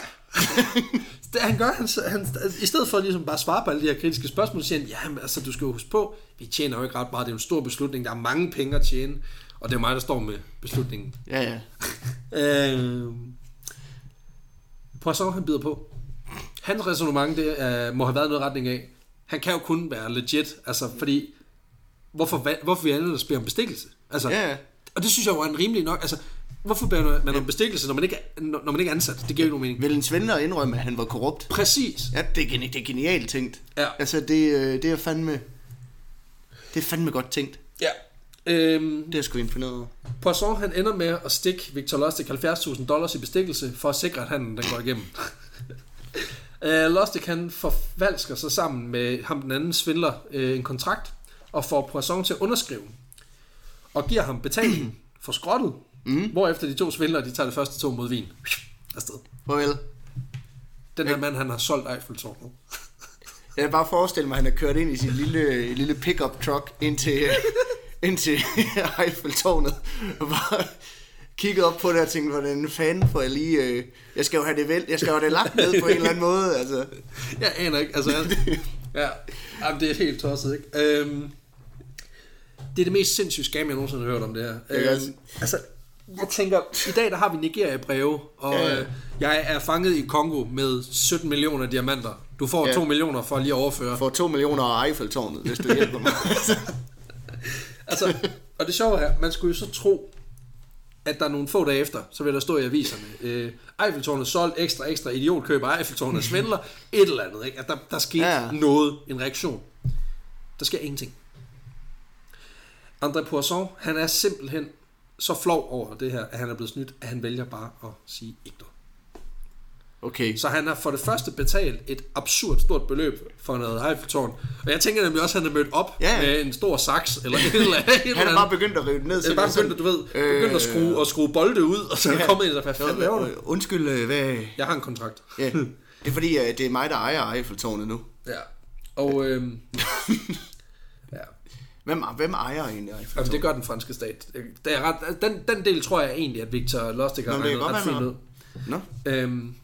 S2: det han gør, han, han, i stedet for ligesom bare at svare på alle de her kritiske spørgsmål, så siger han, ja, altså, du skal jo huske på, vi tjener jo ikke ret meget, det er jo en stor beslutning, der er mange penge at tjene, og det er mig, der står med beslutningen.
S1: Ja, ja.
S2: Øh, Poisson, han bider på. Hans resonemang, det uh, må have været noget retning af, han kan jo kun være legit, altså, fordi, hvorfor, hvorfor vi der beder om bestikkelse? Altså,
S1: Ja, ja.
S2: Og det synes jeg jo er en rimelig nok, altså, hvorfor beder man om bestikkelse, når man ikke er, når man ikke er ansat? Det giver jo ikke nogen mening.
S1: Vil en svindler indrømme, at han var korrupt?
S2: Præcis.
S1: Ja, det er, geni- det er genialt tænkt.
S2: Ja.
S1: Altså, det, øh, det er fandme... Det er fandme godt tænkt.
S2: Ja. Øhm,
S1: Det er sgu imponeret.
S2: Poisson han ender med at stikke Victor Lustig 70.000 dollars i bestikkelse for at sikre, at han den går igennem. uh, Lustig han forvalsker sig sammen med ham den anden svindler uh, en kontrakt og får Poisson til at underskrive og giver ham betaling for skrottet, mm. hvorefter de to svindlere de tager det første tog mod vin. Afsted.
S1: Farvel.
S2: Den her mand, han har solgt Eiffeltårnet.
S1: Jeg kan bare forestille mig, at han har kørt ind i sin lille, lille pickup truck ind til, ind til Eiffeltårnet. Og bare kigget op på det og tænkt, hvordan fanden får jeg lige... Øh, jeg skal jo have det vel, jeg skal jo have det lagt ned på en eller anden måde. Altså.
S2: Jeg aner ikke, altså... Jeg, ja, jamen, det er helt tosset, ikke? Øhm, det er det mest sindssyge scam, jeg nogensinde har hørt om det her. Øhm, altså, jeg tænker, i dag der har vi Nigeria-breve, og
S1: Ja,
S2: ja,
S1: ja.
S2: Øh, jeg er fanget i Kongo med 17 millioner diamanter. Du får
S1: Ja.
S2: 2 millioner for lige at overføre.
S1: For to millioner af Eiffeltårnet, hvis du hjælper mig.
S2: Altså, og det sjove er, man skulle jo så tro, at der er nogle få dage efter, så vil der stå i aviserne, øh, Eiffeltårnet solgt ekstra, ekstra idiot køber Eiffeltårnet svindler, et eller andet. Ikke? At der, der skete
S1: ja.
S2: noget, en reaktion. Der sker ingenting. André Poisson, han er simpelthen så flov over det her, at han er blevet snydt, at han vælger bare at sige ikke noget.
S1: Okay.
S2: Så han har for det første betalt et absurd stort beløb for noget Eiffeltårn. Og jeg tænker nemlig også, at han er mødt op
S1: Ja.
S2: med en stor saks, eller et eller andet.
S1: Han er bare begyndt at rive det ned.
S2: Det er bare begyndt, du ved, begyndt at skrue, at skrue bolde ud, og så
S1: Ja.
S2: kommet ind og hvad fanden laver du?
S1: Øh, Undskyld, øh, hvad...
S2: Jeg har en kontrakt.
S1: Ja. Det er fordi, øh, det er mig, der ejer Eiffeltårnet nu.
S2: Ja. Og øhm.
S1: Hvem, hvem ejer egentlig
S2: Jamen,
S1: Eiffeltårnet?
S2: det gør den franske stat. Det er ret, den, den del tror jeg egentlig, at Victor Lustig har
S1: Nå,
S2: regnet ret fint ud.
S1: Nå,
S2: Øhm,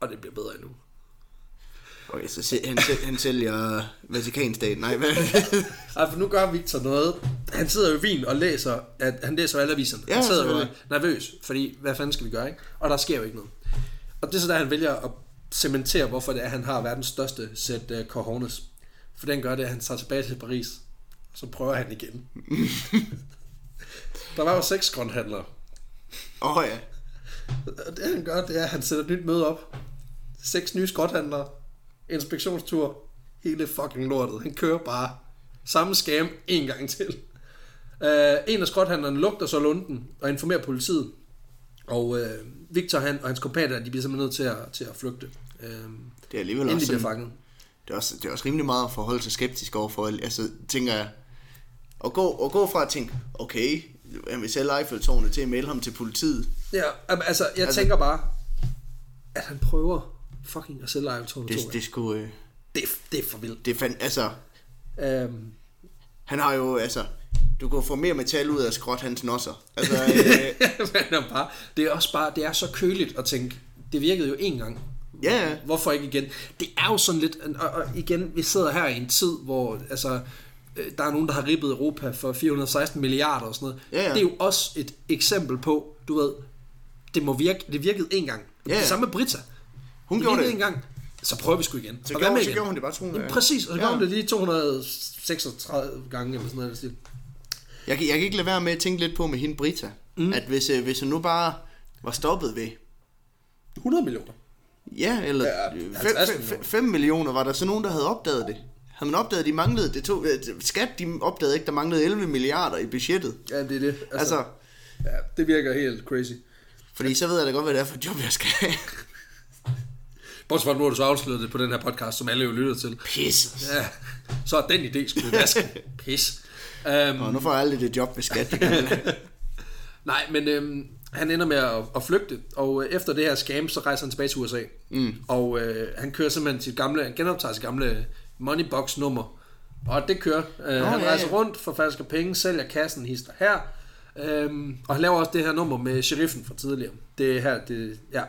S2: og det bliver bedre endnu.
S1: okay, så se- han, sæl- han sælger Vatikanstaten. Nej, hvad?
S2: Ej, for nu gør Victor noget. Han sidder jo i Wien og læser, at han læser alle aviserne.
S1: Ja,
S2: han sidder jo nervøs, fordi hvad fanden skal vi gøre, ikke? Og der sker jo ikke noget. Og det er så der, han vælger at cementere, hvorfor det er, at han har verdens største sæt uh, cojones. For den gør det, at han tager tilbage til Paris. Og så prøver han igen. der var jo seks grønthandlere.
S1: Åh oh, ja.
S2: Og det han gør, det er, at han sætter et nyt møde op. Seks nye skrothandlere. inspektionstur, hele fucking lortet. Han kører bare samme scam en gang til. Uh, en af skrothandlerne lugter så lunden og informerer politiet. Og uh, Victor han, og hans kompater, de bliver simpelthen nødt til at, til at flygte. Uh,
S1: Det er alligevel også
S2: de bliver
S1: sådan,
S2: fanget.
S1: Det er, også, det er også rimelig meget at forholde sig skeptisk overfor. Altså, tænker jeg, at gå, at gå fra at tænke, okay, han vil sælge Eiffeltårnet til at melde ham til politiet.
S2: Ja, altså, jeg altså, tænker bare, at han prøver fucking at sælge Eiffeltårnet
S1: Det, det, skulle, øh,
S2: det, er- det er for vildt.
S1: det er fand, altså,
S2: Um,
S1: han har jo, altså, du kan få mere metal ud af skrot hans nosser. Altså, øh,
S2: Men bare, det er også bare, det er så køligt at tænke, det virkede jo én gang.
S1: Ja, ja.
S2: Hvorfor ikke igen? Det er jo sådan lidt, og, og igen, vi sidder her i en tid, hvor altså, øh, der er nogen, der har ribbet Europa for 416 milliarder og sådan noget.
S1: Ja, ja.
S2: Det er jo også et eksempel på, du ved, det må virke, det virkede én gang.
S1: Ja, ja.
S2: Det samme med Britta.
S1: Hun
S2: det
S1: gjorde det.
S2: en gang, så prøver vi sgu igen.
S1: Så
S2: Og
S1: gjorde-
S2: hvad med
S1: så
S2: igen?
S1: gjorde hun det bare 200
S2: Jamen, Præcis, og så
S1: Ja.
S2: gjorde hun det lige 236 gange, eller sådan noget.
S1: jeg, kan, jeg kan ikke lade være med at tænke lidt på med hende Brita, mm. at hvis, øh, hvis hun nu bare var stoppet ved
S2: 100 millioner.
S1: Ja, eller
S2: Ja,
S1: 5
S2: 50
S1: ja,
S2: millioner.
S1: 5 millioner, var der så nogen, der havde opdaget det? Havde man opdaget, at de manglede, det tog, øh, skat, de opdagede ikke, der manglede 11 milliarder i budgettet.
S2: Ja, det er det.
S1: Altså, altså
S2: ja, det virker helt crazy.
S1: fordi så ved jeg da godt, hvad det er for et job, jeg skal have.
S2: Bortset fra, nu har du så afsløret det på den her podcast, som alle jo lytter til.
S1: Pis.
S2: Ja, så er den idé skulle vaske. Pis. Um,
S1: Og nu får jeg aldrig det job ved skat.
S2: nej, men øhm, han ender med at, at flygte, og øh, efter det her scam, så rejser han tilbage til USA. Mm. Og øh, han kører simpelthen sit gamle, han genoptager sit gamle moneybox nummer. Og det kører. Øh,
S1: Nå,
S2: han
S1: ja,
S2: rejser
S1: ja.
S2: rundt, forfalsker penge, sælger kassen, hister her. Øhm, og han laver også det her nummer med sheriffen fra tidligere. Det er her, det, ja.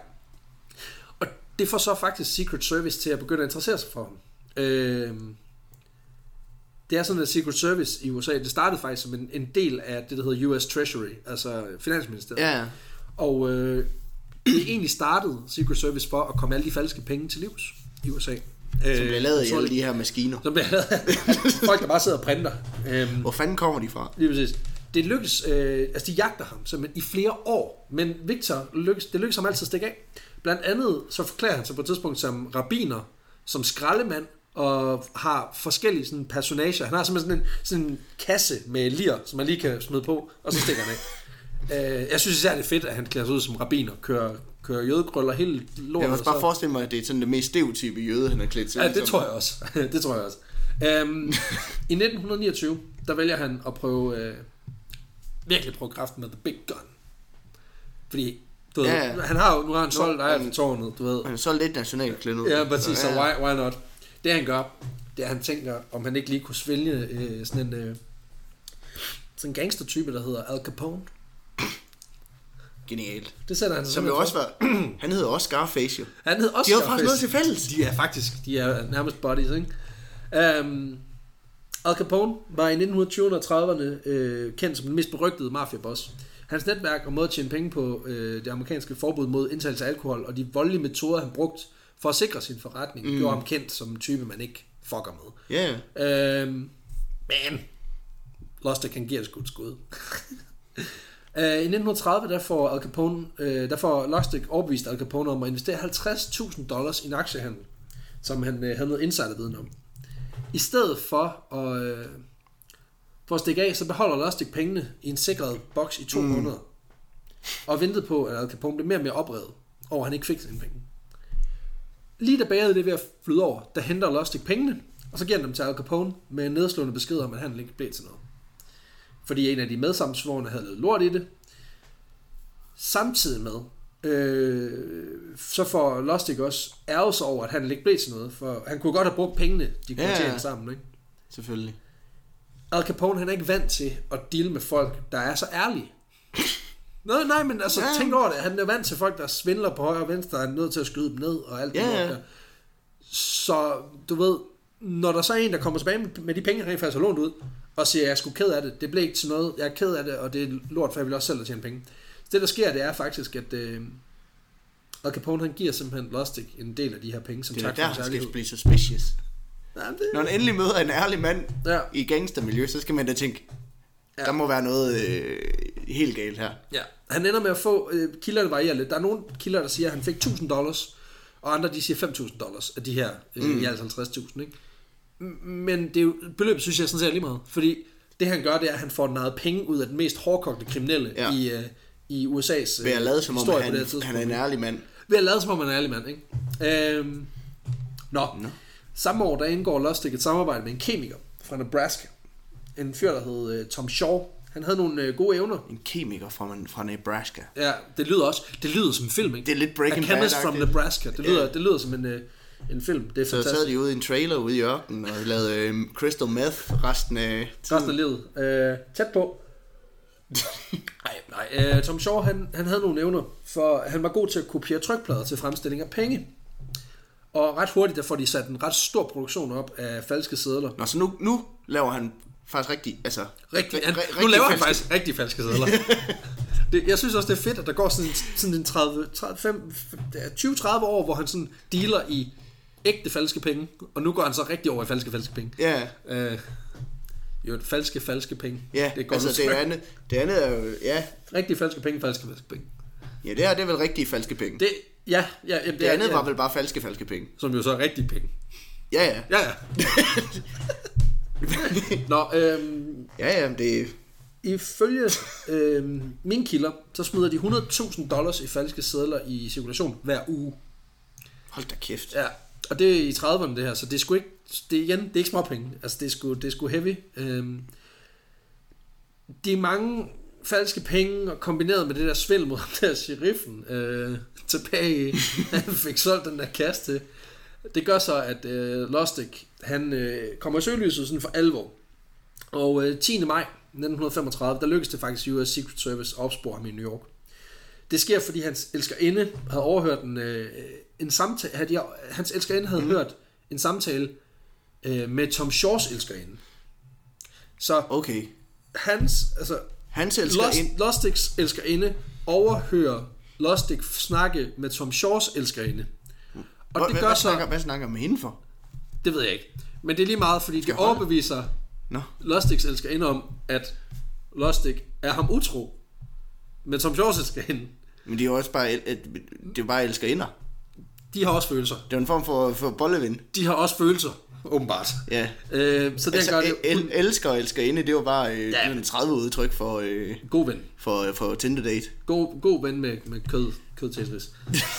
S2: Og det får så faktisk Secret Service til at begynde at interessere sig for ham. Øhm, det er sådan, at Secret Service i USA, det startede faktisk som en, en del af det, der hedder US Treasury, altså Finansministeriet.
S1: ja.
S2: Og øh, det egentlig startede Secret Service for at komme alle de falske penge til livs i USA.
S1: Som bliver lavet i
S2: så-
S1: alle de her maskiner.
S2: Som bliver lavet folk, der bare sidder og printer. Øhm,
S1: Hvor fanden kommer de fra?
S2: Lige præcis. Det lykkes, øh, altså de jagter ham simpelthen i flere år, men Victor lykkes, det lykkes ham altid at stikke af. Blandt andet så forklarer han sig på et tidspunkt som rabiner, som skraldemand, og har forskellige sådan, personager. Han har simpelthen sådan en, sådan en kasse med lir, som man lige kan smide på, og så stikker han af. øh, jeg synes især, det er fedt, at han klæder sig ud som rabiner, kører, kører jødekrøller helt lort.
S1: Jeg kan
S2: og
S1: også bare
S2: så-
S1: forestille mig, at det er sådan det mest stereotype jøde, han har klædt til.
S2: Ja, det tror jeg også. det tror jeg også. Um, I 1929, der vælger han at prøve, øh, virkelig prøve kraften med The Big Gun. Fordi, du ved,
S1: Ja, ja.
S2: han har jo, nu har han solgt
S1: han-
S2: Eiffeltårnet, du ved.
S1: Han er så lidt nationalklædt ud.
S2: Ja, præcis, så
S1: ja.
S2: why, why not? Det han gør, det er, han tænker, om han ikke lige kunne svælge øh, sådan en, øh, sådan en gangstertype, der hedder Al Capone.
S1: Genialt.
S2: Det sætter han sig
S1: Som jo også var... Han hedder også Scarface jo.
S2: Han hed også
S1: De har faktisk noget til fælles.
S2: De er faktisk, de er nærmest buddies, ikke? Um, Al Capone var i 1920'erne og 30'erne øh, kendt som den mest berygtede mafiaboss. Hans netværk og måde at tjene penge på øh, det amerikanske forbud mod indtagelse af alkohol og de voldelige metoder, han brugt for at sikre sin forretning, mm. gjorde ham kendt som en type, man ikke fucker med.
S1: Ja, ja.
S2: Øhm, men Lustig kan give skud skud. Øh, I 1930 der får Al Capone, øh, der får Lustig overbevist Al Capone om at investere 50.000 dollars i en aktiehandel, som han øh, havde noget insiderviden om. I stedet for at, øh, for at stikke af, så beholder Lustig pengene i en sikret boks i to mm. måneder. Og ventede på, at Al Capone blev mere og mere oprevet over, at han ikke fik sine penge. Lige da bæret det ved at flyde over, der henter Lustig pengene, og så giver han dem til Al Capone med en nedslående besked om, at han ikke blev til noget. Fordi en af de medsamsvorene havde lavet lort i det. Samtidig med, øh, så får Lustig også ærget over, at han ikke blev til noget, for han kunne godt have brugt pengene, de kunne
S1: Ja,
S2: tjene sammen. Ikke?
S1: Selvfølgelig.
S2: Al Capone, han er ikke vant til at deal med folk, der er så ærlige. Nej, nej, men altså,
S1: Ja.
S2: tænk over det. Han er vant til folk, der svindler på højre og venstre, og er nødt til at skyde dem ned, og alt det
S1: Ja, ja.
S2: der. Så, du ved, når der så er en, der kommer tilbage med- de penge, han rent faktisk har lånt ud, og siger, jeg er sgu ked af det, det blev ikke til noget, jeg er ked af det, og det er lort, for jeg vil også selv tjene penge. Så det, der sker, det er faktisk, at øh, Al Capone, han giver simpelthen Lustig en del af de her penge, som
S1: Det er
S2: tak
S1: der,
S2: for
S1: han skal blive suspicious.
S2: Ja, det,
S1: Når han endelig møder en ærlig mand
S2: ja.
S1: i gangstermiljø, så skal man da tænke,
S2: Ja.
S1: der må være noget øh, helt galt her.
S2: Ja, han ender med at få, øh, kilderne varierer lidt. Der er nogle kilder, der siger, at han fik 1000 dollars, og andre de siger 5.000 dollars af de her mm. i alt 50.000. Ikke? Men det er jo, beløbet synes jeg sådan set er lige meget, fordi det han gør, det er, at han får naget penge ud af den mest hårdkogte kriminelle
S1: Ja.
S2: i, uh, i USA's
S1: Ved at lade som om,
S2: på det
S1: han, han er en ærlig mand.
S2: Ved at lade som om, han er en ærlig mand, ikke? Øhm, nå.
S1: Nå.
S2: Samme år, der indgår Lustig et samarbejde med en kemiker fra Nebraska. En fyr, der hed uh, Tom Shaw. Han havde nogle uh, gode evner.
S1: En kemiker fra, fra Nebraska.
S2: Ja, det lyder også, det lyder som en film, ikke?
S1: Det er lidt Breaking
S2: Chemist from. Nebraska. Det lyder,
S1: Ja.
S2: det lyder som en, uh, en film. Det er
S1: Så
S2: fantastisk.
S1: sad de ude i en trailer ude i ørkenen og lavede øh, crystal meth resten af
S2: Resten af livet. Øh, tæt på. nej, nej. Øh, Tom Shaw, han, han havde nogle evner, for han var god til at kopiere trykplader til fremstilling af penge. Og ret hurtigt, der får de sat en ret stor produktion op af falske sedler.
S1: Nå, så nu, nu laver han faktisk rigtig, altså...
S2: Rigtig,
S1: ri-
S2: han,
S1: ri-
S2: nu laver han
S1: falske-
S2: faktisk rigtig falske sedler. det, jeg synes også, det er fedt, at der går sådan, sådan en 30, 30, 5, 20-30 år, hvor han sådan dealer i ægte falske penge, og nu går han så rigtig over i falske, falske penge.
S1: Ja,
S2: Øh, jo, falske, falske penge.
S1: ja,
S2: det går
S1: altså det andet, det andet er jo, ja,
S2: Rigtig falske penge, falske, falske penge.
S1: ja, det er, det er vel rigtige falske penge. Det,
S2: Det, ja, ja, ja,
S1: det andet
S2: ja,
S1: var vel bare falske falske penge.
S2: Som jo så er rigtige penge.
S1: Ja, ja,
S2: Ja, ja. Nå, øhm,
S1: ja, ja, det,
S2: ifølge øhm, mine kilder, så smider de 100.000 dollars i falske sedler i cirkulation hver uge.
S1: hold da kæft.
S2: Ja, og det er i 30'erne det her, så det er sgu ikke, det er igen, det er ikke småpenge. Altså det er sgu, det er sgu heavy. Øhm, de er mange falske penge, og kombineret med det der svindel mod ham der sheriffen øh, tilbage, han fik solgt den der kasse til. Det gør så, at øh, Lustig, han øh, kommer i søgelyset sådan for alvor. Og øh, 10. maj 1935, der lykkedes det faktisk US Secret Service at opspore ham i New York. Det sker, fordi hans elskerinde havde overhørt en, øh, en samtale, havde de, hans elskerinde havde mm. hørt en samtale øh, med Tom Shaws elskerinde. Så
S1: Okay.
S2: hans, altså,
S1: Hans elsker
S2: Lust,
S1: ind.
S2: Lustigs elskerinde overhører Lustig snakke med Tom Shaws elskerinde. Og
S1: Hvad,
S2: det gør
S1: hvad,
S2: så,
S1: snakker, hvad snakker med hende for?
S2: det ved jeg ikke, men det er lige meget, fordi det
S1: holde?
S2: overbeviser
S1: Nå,
S2: Lustigs elskerinde om, at Lustig er ham utro med Tom Shaws elskerinde.
S1: men det er jo også bare, et, et, det er bare elsker inder.
S2: De har også følelser.
S1: Det er en form for, for bollevind.
S2: De har også følelser, åbenbart.
S1: Ja.
S2: Øh, så det altså, gør det
S1: el, el, elsker og elsker inde, det var bare øh,
S2: Ja.
S1: en 30 udtryk for, øh,
S2: god ven.
S1: for, øh, for Tinder date.
S2: God, god ven med, med kød, kød Tetris.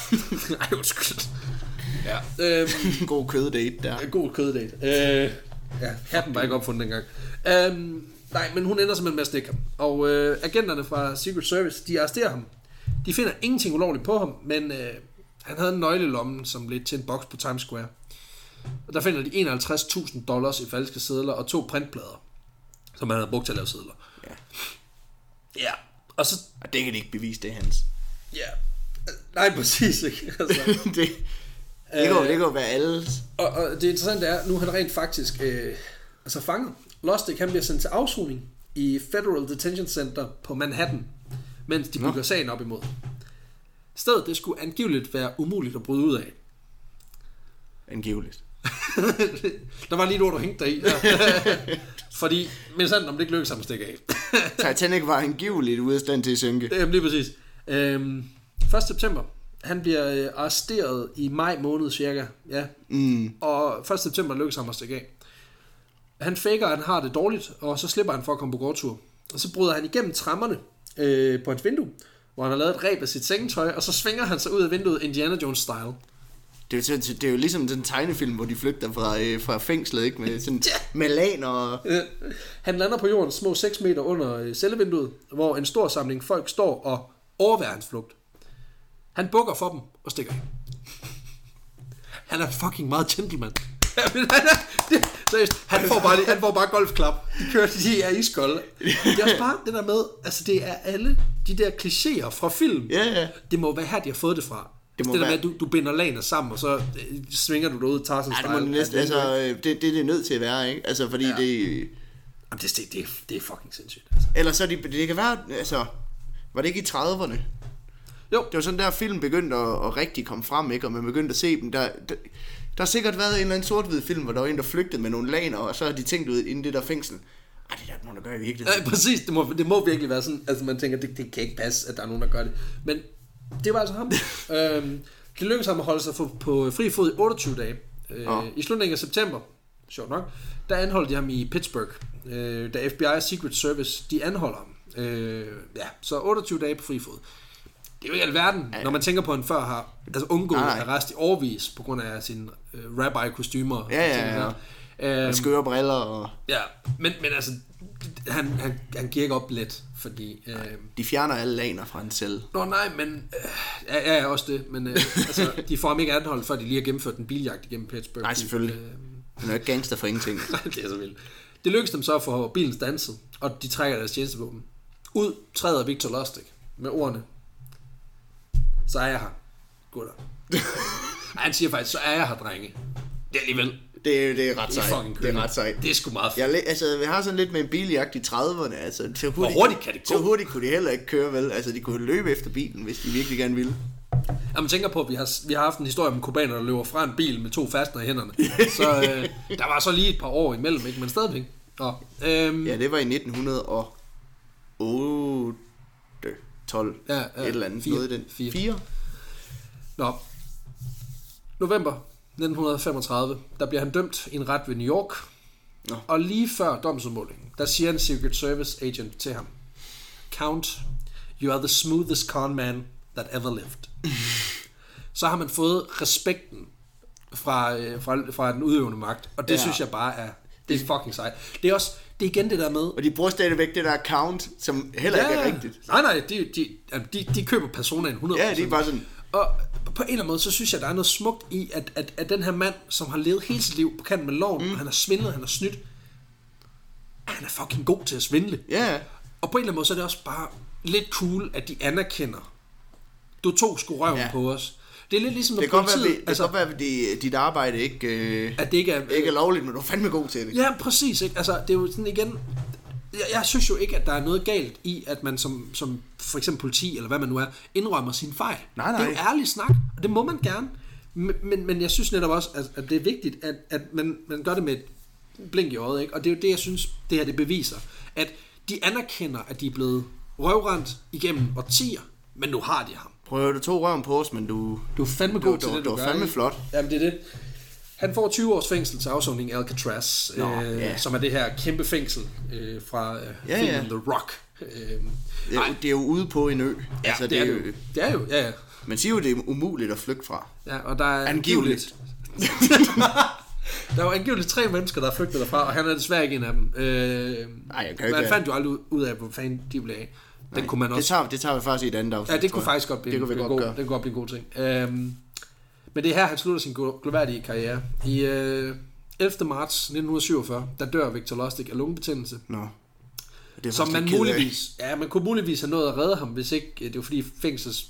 S2: Ej, undskyld. Ja. Øhm,
S1: God køddate der.
S2: god køddate. Øh, ja, hatten var ikke opfundet dengang. Øhm, nej, men hun ender simpelthen med at stikke ham. Og øh, agenterne fra Secret Service, de arresterer ham. De finder ingenting ulovligt på ham, men øh, han havde en nøgle i lommen, som blev til en boks på Times Square. Og der finder de 51.000 dollars i falske sedler og to printplader, som han havde brugt til at lave sedler.
S1: Ja.
S2: Ja, og så...
S1: Og det kan de ikke bevise, det er hans.
S2: Ja, nej, præcis ikke. Altså.
S1: det, det, kan jo, det kan jo være alles.
S2: Og, og det interessante er, nu er han rent faktisk øh, altså fanget. Lustig, han bliver sendt til afsoning i Federal Detention Center på Manhattan, mens de bygger sagen op imod. Stedet, det skulle angiveligt være umuligt at bryde ud af.
S1: Angiveligt.
S2: Der var lige et ord, der hængte der i. Fordi, men sandt, om det ikke lykkedes ham at stikke af.
S1: Titanic var angiveligt ude af stand til at synke.
S2: Jamen lige præcis. Øhm, 1. september. Han bliver øh, arresteret i maj måned cirka. Ja.
S1: Mm.
S2: Og 1. september lykkes ham at stikke af. Han faker, at han har det dårligt, og så slipper han for at komme på gårdtur. Og så bryder han igennem trammerne øh, på hans vindue, hvor han har lavet et ræb af sit sengetøj, og så svinger han sig ud af vinduet Indiana Jones-style.
S1: Det er, jo, det er jo ligesom den tegnefilm, hvor de flygter fra, øh, fra fængslet, ikke? Med sådan melaner og...
S2: Øh, han lander på jorden små 6 meter under øh, cellevinduet, hvor en stor samling folk står og overværer hans flugt. Han bukker for dem og stikker af. Han er fucking meget gentleman. Jamen, han, er, det, seriøst, han, får bare, han får bare golfklap. De kører, de er iskolde. Det er også bare det der med, altså det er alle de der klichéer fra film.
S1: Ja, ja.
S2: Det må være her, de har fået det fra.
S1: Det
S2: Det,
S1: må
S2: det der
S1: være-
S2: med, at du, du binder lagene sammen, og så øh, svinger du dig ud Tarzan
S1: Ja, det må det næsten, altså, øh, det, det, det er det nødt til at være, ikke? Altså, fordi
S2: Ja.
S1: ja. det...
S2: Jamen, det, det, det, det er fucking sindssygt. Altså.
S1: Eller så, det, det kan være, altså... Var det ikke i 30'erne?
S2: Jo,
S1: Det var sådan der film begyndte at, at rigtig komme frem, ikke? Og man begyndte at se dem. Der, der, der har sikkert været en eller anden sort-hvid film, hvor der var en, der flygtede med nogle laner, og så har de tænkt ud inden det der fængsel. Ej, det der må der gøre i virkeligheden.
S2: Ja, præcis, det må, det må virkelig være sådan, altså man tænker, det, det kan ikke passe, at der er nogen, der gør det. Men det var altså ham. øhm, Det lykkedes ham at holde sig på, på fri fod i 28 dage. Øh,
S1: Nå.
S2: I slutningen af september, sjovt nok, der anholdt de ham i Pittsburgh, øh, da FBI og Secret Service, de anholder ham. Øh, ja, så 28 dage på fri fod. Det er jo ikke alverden, ja. når man tænker på, at han før har altså undgået
S1: Nej, nej.
S2: arrest i årvis på grund af sine øh, rabbi-kostymer. og
S1: Ja, ja, ja.
S2: der. Øhm,
S1: Og skøre briller og...
S2: ja, men, men altså, han, han, han giver ikke op let, fordi... Øh,
S1: De fjerner alle laner fra en celle.
S2: Nå nej, men... Øh, ja, ja, også det, men øh, altså, de får ham ikke anholdt, før de lige har gennemført en biljagt igennem Pittsburgh.
S1: Nej, selvfølgelig.
S2: Øh,
S1: Han er jo ikke gangster for ingenting.
S2: det er så vildt. Det lykkedes dem så at få bilen standset, og de trækker deres tjenestevåben. Ud træder Victor Lustig med ordene. Så er jeg her, gutter. Ej, han siger faktisk, så er jeg her, drenge. Det er alligevel.
S1: Det, det er ret sejt. Det er ret sejt.
S2: Det er sgu meget fedt.
S1: Jeg, altså, vi har sådan lidt med en biljagt i 30'erne. Altså, så hurtigt,
S2: hurtigt kan det gå?
S1: Så hurtigt kunne de heller ikke køre, vel? Altså, de kunne løbe efter bilen, hvis de virkelig gerne ville.
S2: Man tænker på, at vi har, vi har haft en historie om kubaner, der løber fra en bil med to fastner i hænderne. Så øh, der var så lige et par år imellem, ikke? men stadigvæk. Nå, øhm,
S1: Ja, det var i 1908, 12,
S2: Ja, ja,
S1: et eller andet.
S2: fire.
S1: Noget i den.
S2: Fire.
S1: Fire.
S2: Nå. November 1935, der bliver han dømt i en ret ved New York.
S1: Nå.
S2: Og lige før domsudmålingen, der siger en Secret Service agent til ham, Count, you are the smoothest con man that ever lived. Så har man fået respekten fra, øh, fra, fra den udøvende magt, og det
S1: ja.
S2: synes jeg bare er, det er fucking sejt. Det er også, det er igen det der med,
S1: Og de bruger stadigvæk det der count, som heller ikke er rigtigt.
S2: Nej, nej, de, de, de, de køber personen 100%.
S1: Ja, det er bare sådan,
S2: Og på en eller anden måde, så synes jeg, der er noget smukt i, at, at, at den her mand, som har levet hele sit liv på kanten med loven, mm. og han har svindlet, han har snydt, han er fucking god til at svindle.
S1: ja,
S2: Og på en eller anden måde, så er det også bare lidt cool, at de anerkender, du tog sgu røven
S1: Ja.
S2: ja. på os. Det er lidt ligesom, når
S1: det kan godt være,
S2: politiet,
S1: det, det altså, kan godt være, at de, dit arbejde ikke, øh,
S2: at det ikke er...
S1: ikke er lovligt, men du er fandme god til det.
S2: Ja, præcis. Ikke? Altså, det er jo sådan igen... Jeg, jeg synes jo ikke, at der er noget galt i, at man som, som for eksempel politi, eller hvad man nu er, indrømmer sin fejl.
S1: Nej, nej.
S2: Det er jo ærlig snak, og det må man gerne. Men, men, men jeg synes netop også, at, at det er vigtigt, at, at man, man gør det med et blink i øjet. Ikke? Og det er jo det, jeg synes, det her det beviser. At de anerkender, at de er blevet røvrendt igennem årtier, men nu har de ham.
S1: Prøv at du tog røven på os, men du...
S2: Du er fandme
S1: Du-
S2: god
S1: du-
S2: til det,
S1: du
S2: du
S1: er
S2: gør.
S1: fandme
S2: ikke?
S1: flot.
S2: Jamen, det er det. Han får 20 års fængsel til afsoning i Alcatraz,
S1: Nå,
S2: øh,
S1: ja.
S2: som er det her kæmpe fængsel øh, fra øh,
S1: Ja,
S2: filmen
S1: ja.
S2: The Rock. Øh,
S1: Det er, jo- det er jo ude på en ø.
S2: ja, altså, det, er det, jo. det er jo, ja, ja.
S1: Man siger jo, det er umuligt at flygte fra.
S2: ja og der er
S1: Angiveligt.
S2: der er jo angiveligt tre mennesker, der er flygtet derfra, og han er desværre ikke en af dem. Øh,
S1: Nej, jeg kan jo
S2: man
S1: ikke...
S2: fandt jo aldrig ud af, hvor fanden de blev af. Den kunne man
S1: det,
S2: også...
S1: tager, det tager vi faktisk i et andet afsnit.
S2: Ja, det kunne faktisk godt blive,
S1: Det kunne vi
S2: blive
S1: godt
S2: god, det kunne godt blive en god ting. Øhm, men det er her, han slutter sin glo- gloværdige karriere. I øh, 11. marts 1947, der dør Victor Lustig af lungebetændelse.
S1: Nå. Det er
S2: Som man
S1: af.
S2: muligvis, ja, man kunne muligvis have nået at redde ham, hvis ikke øh, det var fordi fængsels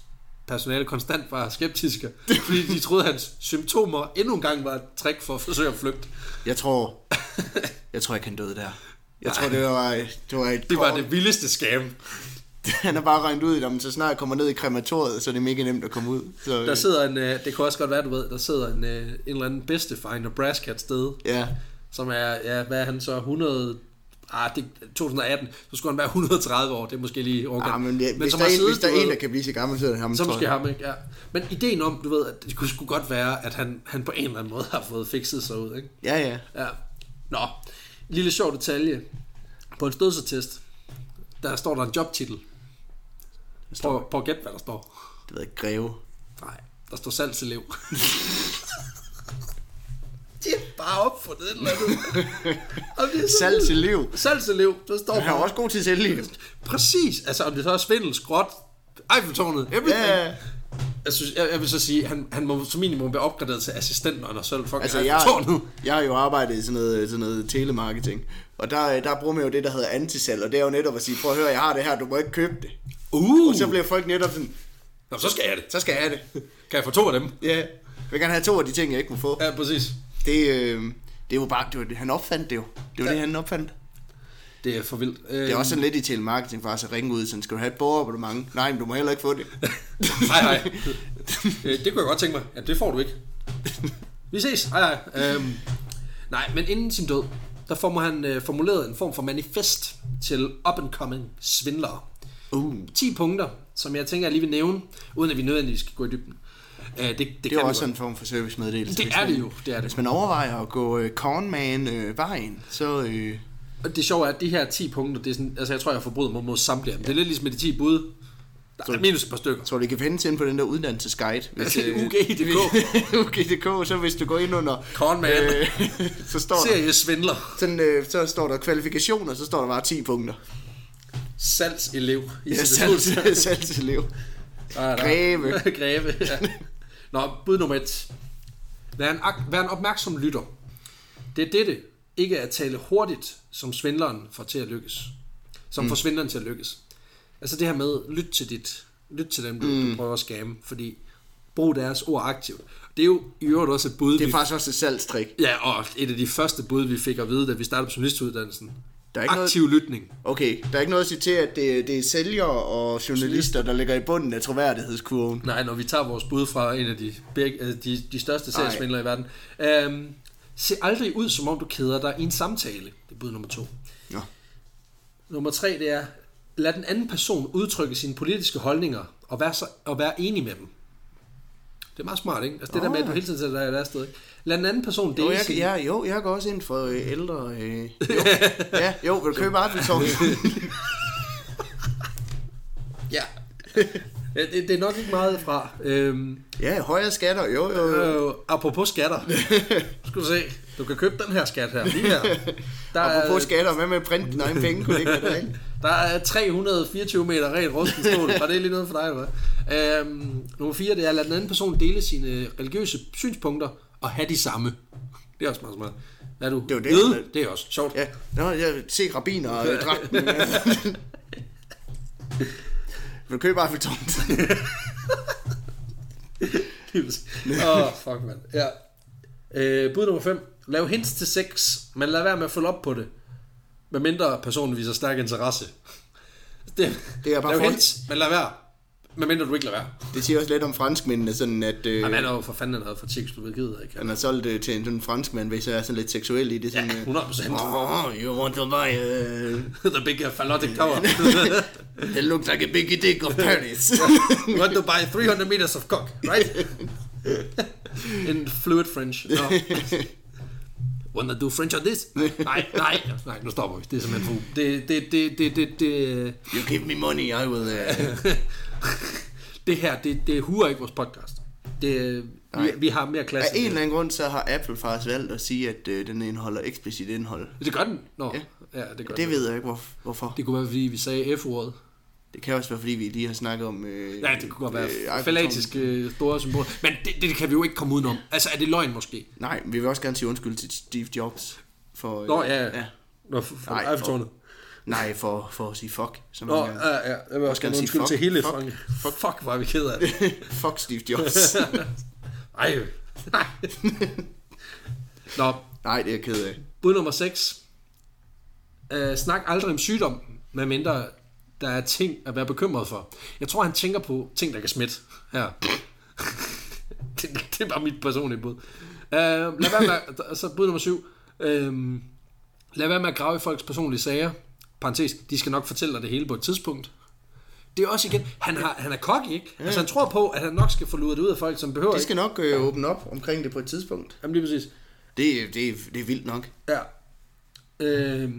S2: personale konstant var skeptiske, fordi de troede, at hans symptomer endnu en gang var et trick for at forsøge at flygte.
S1: Jeg tror... jeg tror ikke, han døde der. Jeg tror, det var, det var et
S2: Det var det vildeste scam.
S1: Han har bare regnet ud, at så snart jeg kommer ned i krematoriet, så er det mega nemt at komme ud. Så,
S2: Der sidder en, øh, det kan også godt være, du ved, der sidder en, øh, en eller anden bedstefar i Nebraska et sted,
S1: Ja,
S2: som er, ja, hvad er han så, 100, ah, det, 2018, så skulle han være 130 år, det er måske lige overgang.
S1: ja men, ja, hvis,
S2: som
S1: der er en,
S2: siddet,
S1: hvis der er en, der kan blive så gammel, så er det ham.
S2: Så måske
S1: jeg.
S2: ham, ikke? Ja. Men ideen om, du ved, at det kunne sgu godt være, at han, han på en eller anden måde har fået fikset sig ud, ikke?
S1: Ja, ja.
S2: Ja. Nå, lille sjov detalje. På en stødsetest, der står der en jobtitel. Prøv, prøv at gætte, hvad der står.
S1: Det ved jeg ikke, greve.
S2: Nej, der står salgselev. De er bare opfundet et eller andet. Og det er så
S1: Salg
S2: vildt.
S1: til liv.
S2: Salgselev, der står
S1: Han er også god til sælge.
S2: Præcis, altså om det så er svindel, skråt, Eiffeltårnet, everything.
S1: Ja,
S2: Jeg, synes, jeg, jeg vil så sige, han, han må som minimum være opgraderet til assistent, når han har selv fucking
S1: altså jeg,
S2: Eiffeltårnet.
S1: jeg har jo arbejdet i sådan noget, sådan noget telemarketing. Og der, der bruger man jo det, der hedder antisalg. Og det er jo netop at sige, prøv at høre, jeg har det her, du må ikke købe det.
S2: Uh,
S1: Og så bliver folk netop sådan,
S2: Nå, så skal jeg det.
S1: så skal jeg det.
S2: Kan jeg få to af dem?
S1: Ja, jeg vil gerne have to af de ting, jeg ikke må få.
S2: Ja, præcis.
S1: Det, øh, det er jo bare, det var, det- han opfandt det jo. Det var
S2: Ja.
S1: det, han opfandt.
S2: Det er for vildt.
S1: Det er også sådan lidt i telemarketing faktisk at ringe ud, sådan, skal du have et borgerabonnement? Nej, men du må heller ikke få det.
S2: Nej, nej. Øh, det kunne jeg godt tænke mig. Ja, det får du ikke. Vi ses. Hej, hej. Øhm, nej, men inden sin død, der får han øh, formuleret en form for manifest til up-and-coming svindlere.
S1: Uh,
S2: 10 punkter, som jeg tænker, jeg lige vil nævne, uden at vi nødvendigvis skal gå i dybden. Uh, det, det,
S1: Det er også
S2: godt.
S1: en form for servicemeddelelse.
S2: Det er det jo, det er det.
S1: Hvis man overvejer at gå øh, cornman-vejen, så... Øh,
S2: Og det sjove er, at de her 10 punkter, det er sådan, altså jeg tror, jeg har forbrudt mig mod samtlige af dem. Det er lidt ligesom med de 10 bud. Der er minus et par stykker.
S1: tror, det kan findes ind på den der uddannelsesguide. Hvis, øh,
S2: UG.dk.
S1: UG.dk, så hvis du går ind under...
S2: Cornman.
S1: Øh, så står der...
S2: Serie svindler.
S1: Sådan, øh, så står der kvalifikationer, så står der bare 10 punkter.
S2: Salgselev. i
S1: Ja, salgs, salgselev.
S2: Der.
S1: Greve.
S2: Greve, ja. Nå, bud nummer et. Vær en, vær en opmærksom lytter. Det er dette, ikke at tale hurtigt, som svindleren får til at lykkes. Som mm. får svindleren til at lykkes. Altså det her med, lyt til dit, lyt til dem, du, mm. du prøver at skamme, fordi brug deres ord aktivt. Det er jo i øvrigt også et bud,
S1: Det er
S2: vi,
S1: faktisk også et salgstrik.
S2: ja, og et af de første bud, vi fik at vide, da vi startede på journalistuddannelsen.
S1: Der er ikke noget-
S2: Aktiv lytning.
S1: Okay, der er ikke noget at sige til, at det, det er sælgere og journalister, der ligger i bunden af troværdighedskurven.
S2: Nej, når vi tager vores bud fra en af de, øh, de, de største
S1: Nej.
S2: seriesvindlere i verden. Øhm, se aldrig ud, som om du keder dig i en samtale. Det er bud nummer to.
S1: Nå.
S2: Nummer tre, det er, lad den anden person udtrykke sine politiske holdninger, og være, så, og være enig med dem. Det er meget smart, ikke? Altså det der med, at du hele tiden sætter dig et andet sted. Lad den anden person dele
S1: Jo, jeg,
S2: sine...
S1: ja, jo, jeg går også ind for øh, ældre... Øh, jo. ja, jo, vil du købe Appeltov?
S2: ja. Det, det er nok ikke meget fra. Øhm,
S1: ja, højere skatter, jo, jo, jo.
S2: øh, apropos skatter. Skal du se. Du kan købe den her skat her. Lige her. Der
S1: Apropos skatter, hvad med at printe dine egne penge, kunne det ikke være det, ikke?
S2: Der er 324 meter rent rusten stål. Var det lige noget for dig, eller hvad? Øhm, nummer 4, det er at lade den anden person dele sine religiøse synspunkter og have de samme. Det er også meget smart. Er du
S1: Det er jo det,
S2: jøde? Det er også sjovt.
S1: Ja, nå, jeg ser rabiner og dragten. vil du købe Appeltov?
S2: Åh, oh, fuck, mand. Ja. Øh, bud nummer 5. Lav hints til sex, men lad være med at følge op på det. Med mindre personen viser stærk interesse. Det,
S1: Det er bare
S2: lav hints, men lad være. Med mindre du ikke lader være.
S1: Det siger også lidt om franskmændene, sådan at... Øh,
S2: Jamen, han er jo for fanden noget for Tjekkoslovakiet, ikke?
S1: han har solgt det til en sådan franskmand, hvis jeg er sådan lidt seksuel i det. Sådan,
S2: Ja,
S1: øh,
S2: 100%.
S1: Oh, you want to buy uh,
S2: The big phallotic tower.
S1: It looks like a big dick of Paris.
S2: you want to buy 300 meters of cock, right? In fluid French. No. Wanna do French on this? Nej, nej, nej, nu stopper vi. Det er simpelthen for... Det, det, det, det, det, det,
S1: you give me money, I will... Uh,
S2: det her, det, det huer ikke vores podcast. Det, vi,
S1: Nej.
S2: vi har mere klasse.
S1: af en eller anden grund, så har Apple faktisk valgt at sige, at uh, den indeholder eksplicit indhold.
S2: Det gør den. Nå,
S1: Ja.
S2: ja, det gør
S1: Det
S2: den.
S1: ved jeg ikke, hvor, hvorfor.
S2: Det kunne være, fordi vi sagde F-ordet.
S1: Det kan også være, fordi vi lige har snakket om... Øh,
S2: Ja, det kunne godt være
S1: øh,
S2: øh, falatiske store symboler. Men det, det kan vi jo ikke komme udenom. Altså, er det løgn måske?
S1: Nej, vi vil også gerne sige undskyld til Steve Jobs. For, øh,
S2: Nå, ja, ja.
S1: ja.
S2: Nå, for, for
S1: Nej, for-. Nej, for, for at sige fuck. Som
S2: Nå,
S1: han
S2: ja, ja. Jeg vil også
S1: gerne sige fuck.
S2: til hele
S1: Fuck.
S2: Fuck, fuck, hvor er vi ked af det.
S1: fuck Steve Jobs.
S2: Ej. Nej. Nå,
S1: Nej, det er jeg ked af.
S2: bud nummer 6. Uh, snak aldrig om sygdom, medmindre der er ting at være bekymret for. Jeg tror, han tænker på ting, der kan smitte her. det, det er bare mit personlige bud. Uh, lad være med, så bud nummer 7. Uh, lad være med at grave i folks personlige sager. Parentes, de skal nok fortælle dig det hele på et tidspunkt. Det er også igen, han, har, han er cocky, ikke? Ja. Altså han tror på, at han nok skal få luret det ud af folk, som behøver
S1: De skal nok øh, åbne op omkring det på et tidspunkt.
S2: Jamen lige præcis.
S1: Det, det, det er vildt nok.
S2: Ja. Øh,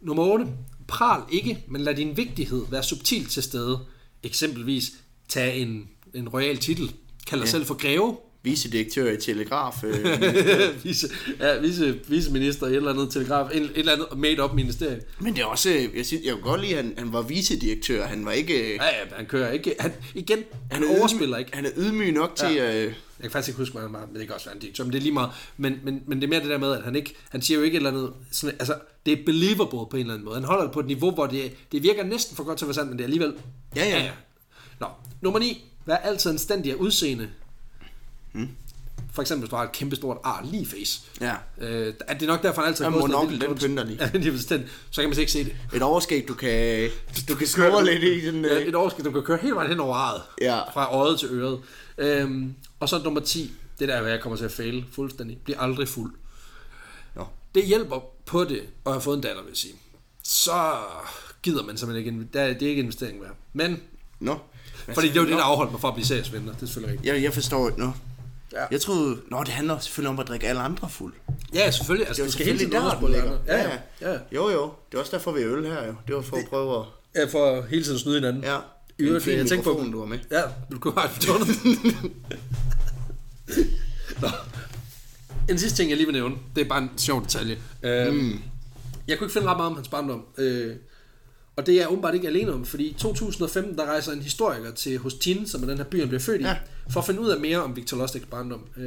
S2: nummer 8. Pral ikke, men lad din vigtighed være subtilt til stede. Eksempelvis tag en, en royal titel. Kald dig ja. selv for greve.
S1: Vicedirektør i Telegraf. Øh,
S2: vice, ja, vice, viceminister i et eller andet telegraf. Et, et eller andet made-up ministerie.
S1: men det er også... øh, Jeg, synes, jeg kan godt lide, at han, han var vicedirektør. Han var ikke... øh,
S2: Ja, ja, han kører ikke. Han, igen, han
S1: er
S2: overspiller
S1: ydmy-
S2: ikke.
S1: Han er ydmyg nok til...
S2: Ja.
S1: Øh,
S2: Jeg kan faktisk ikke huske, hvad han var, men det kan også være en direktør, men det er lige meget. Men, men, men det er mere det der med, at han ikke, han siger jo ikke et eller andet, sådan, altså, det er believable på en eller anden måde. Han holder det på et niveau, hvor det, det virker næsten for godt til at være sandt, men det er alligevel...
S1: Ja, ja.
S2: Nå, nummer 9. Vær altid anstændig af udseende. Hmm. For eksempel, hvis du har et kæmpe stort ar lige face.
S1: ja.
S2: Øh, er det nok derfor, han altid har gået sådan
S1: den pynter lige.
S2: Ja, lige bestemt. Så kan man ikke se det.
S1: Et overskæg, du kan, du kan snurre lidt i. Den,
S2: Ja, et overskridt, du kan køre hele vejen hen over arret.
S1: Ja.
S2: Fra øjet til øret. Øhm, og så nummer 10. Det der, er, hvad jeg kommer til at fail fuldstændig. Bliv aldrig fuld.
S1: Nå.
S2: Det hjælper på det, og have fået en datter, vil jeg sige. Så gider man simpelthen ikke. Det er ikke investering værd. Men
S1: Nå.
S2: Fordi det var det, der afholdt mig fra at blive seriesvindler. Det er selvfølgelig rigtigt.
S1: Jeg, jeg forstår ikke noget.
S2: Ja.
S1: Jeg troede, nå, det handler selvfølgelig om at drikke alle andre fuld.
S2: Ja, selvfølgelig. Altså,
S1: Det er jo
S2: skal hele tiden
S1: der,
S2: Ja, ja, ja.
S1: Jo, jo. Det er også derfor, vi er øl her, jo. Det var for at prøve at...
S2: Ja, for hele tiden at snyde hinanden.
S1: Ja.
S2: I øvrigt, jeg tænker på-
S1: du har med.
S2: Ja, du kunne have tårnet. Nå. En sidste ting, jeg lige vil nævne, det er bare en sjov detalje. Uh, mm. Jeg kunne ikke finde ret meget om hans barndom. Uh, og det er jeg åbenbart ikke alene om, fordi i 2015, der rejser en historiker til Hostin, som er den her by, han bliver født i,
S1: Ja.
S2: for at finde ud af mere om Victor Lustigs barndom. Uh,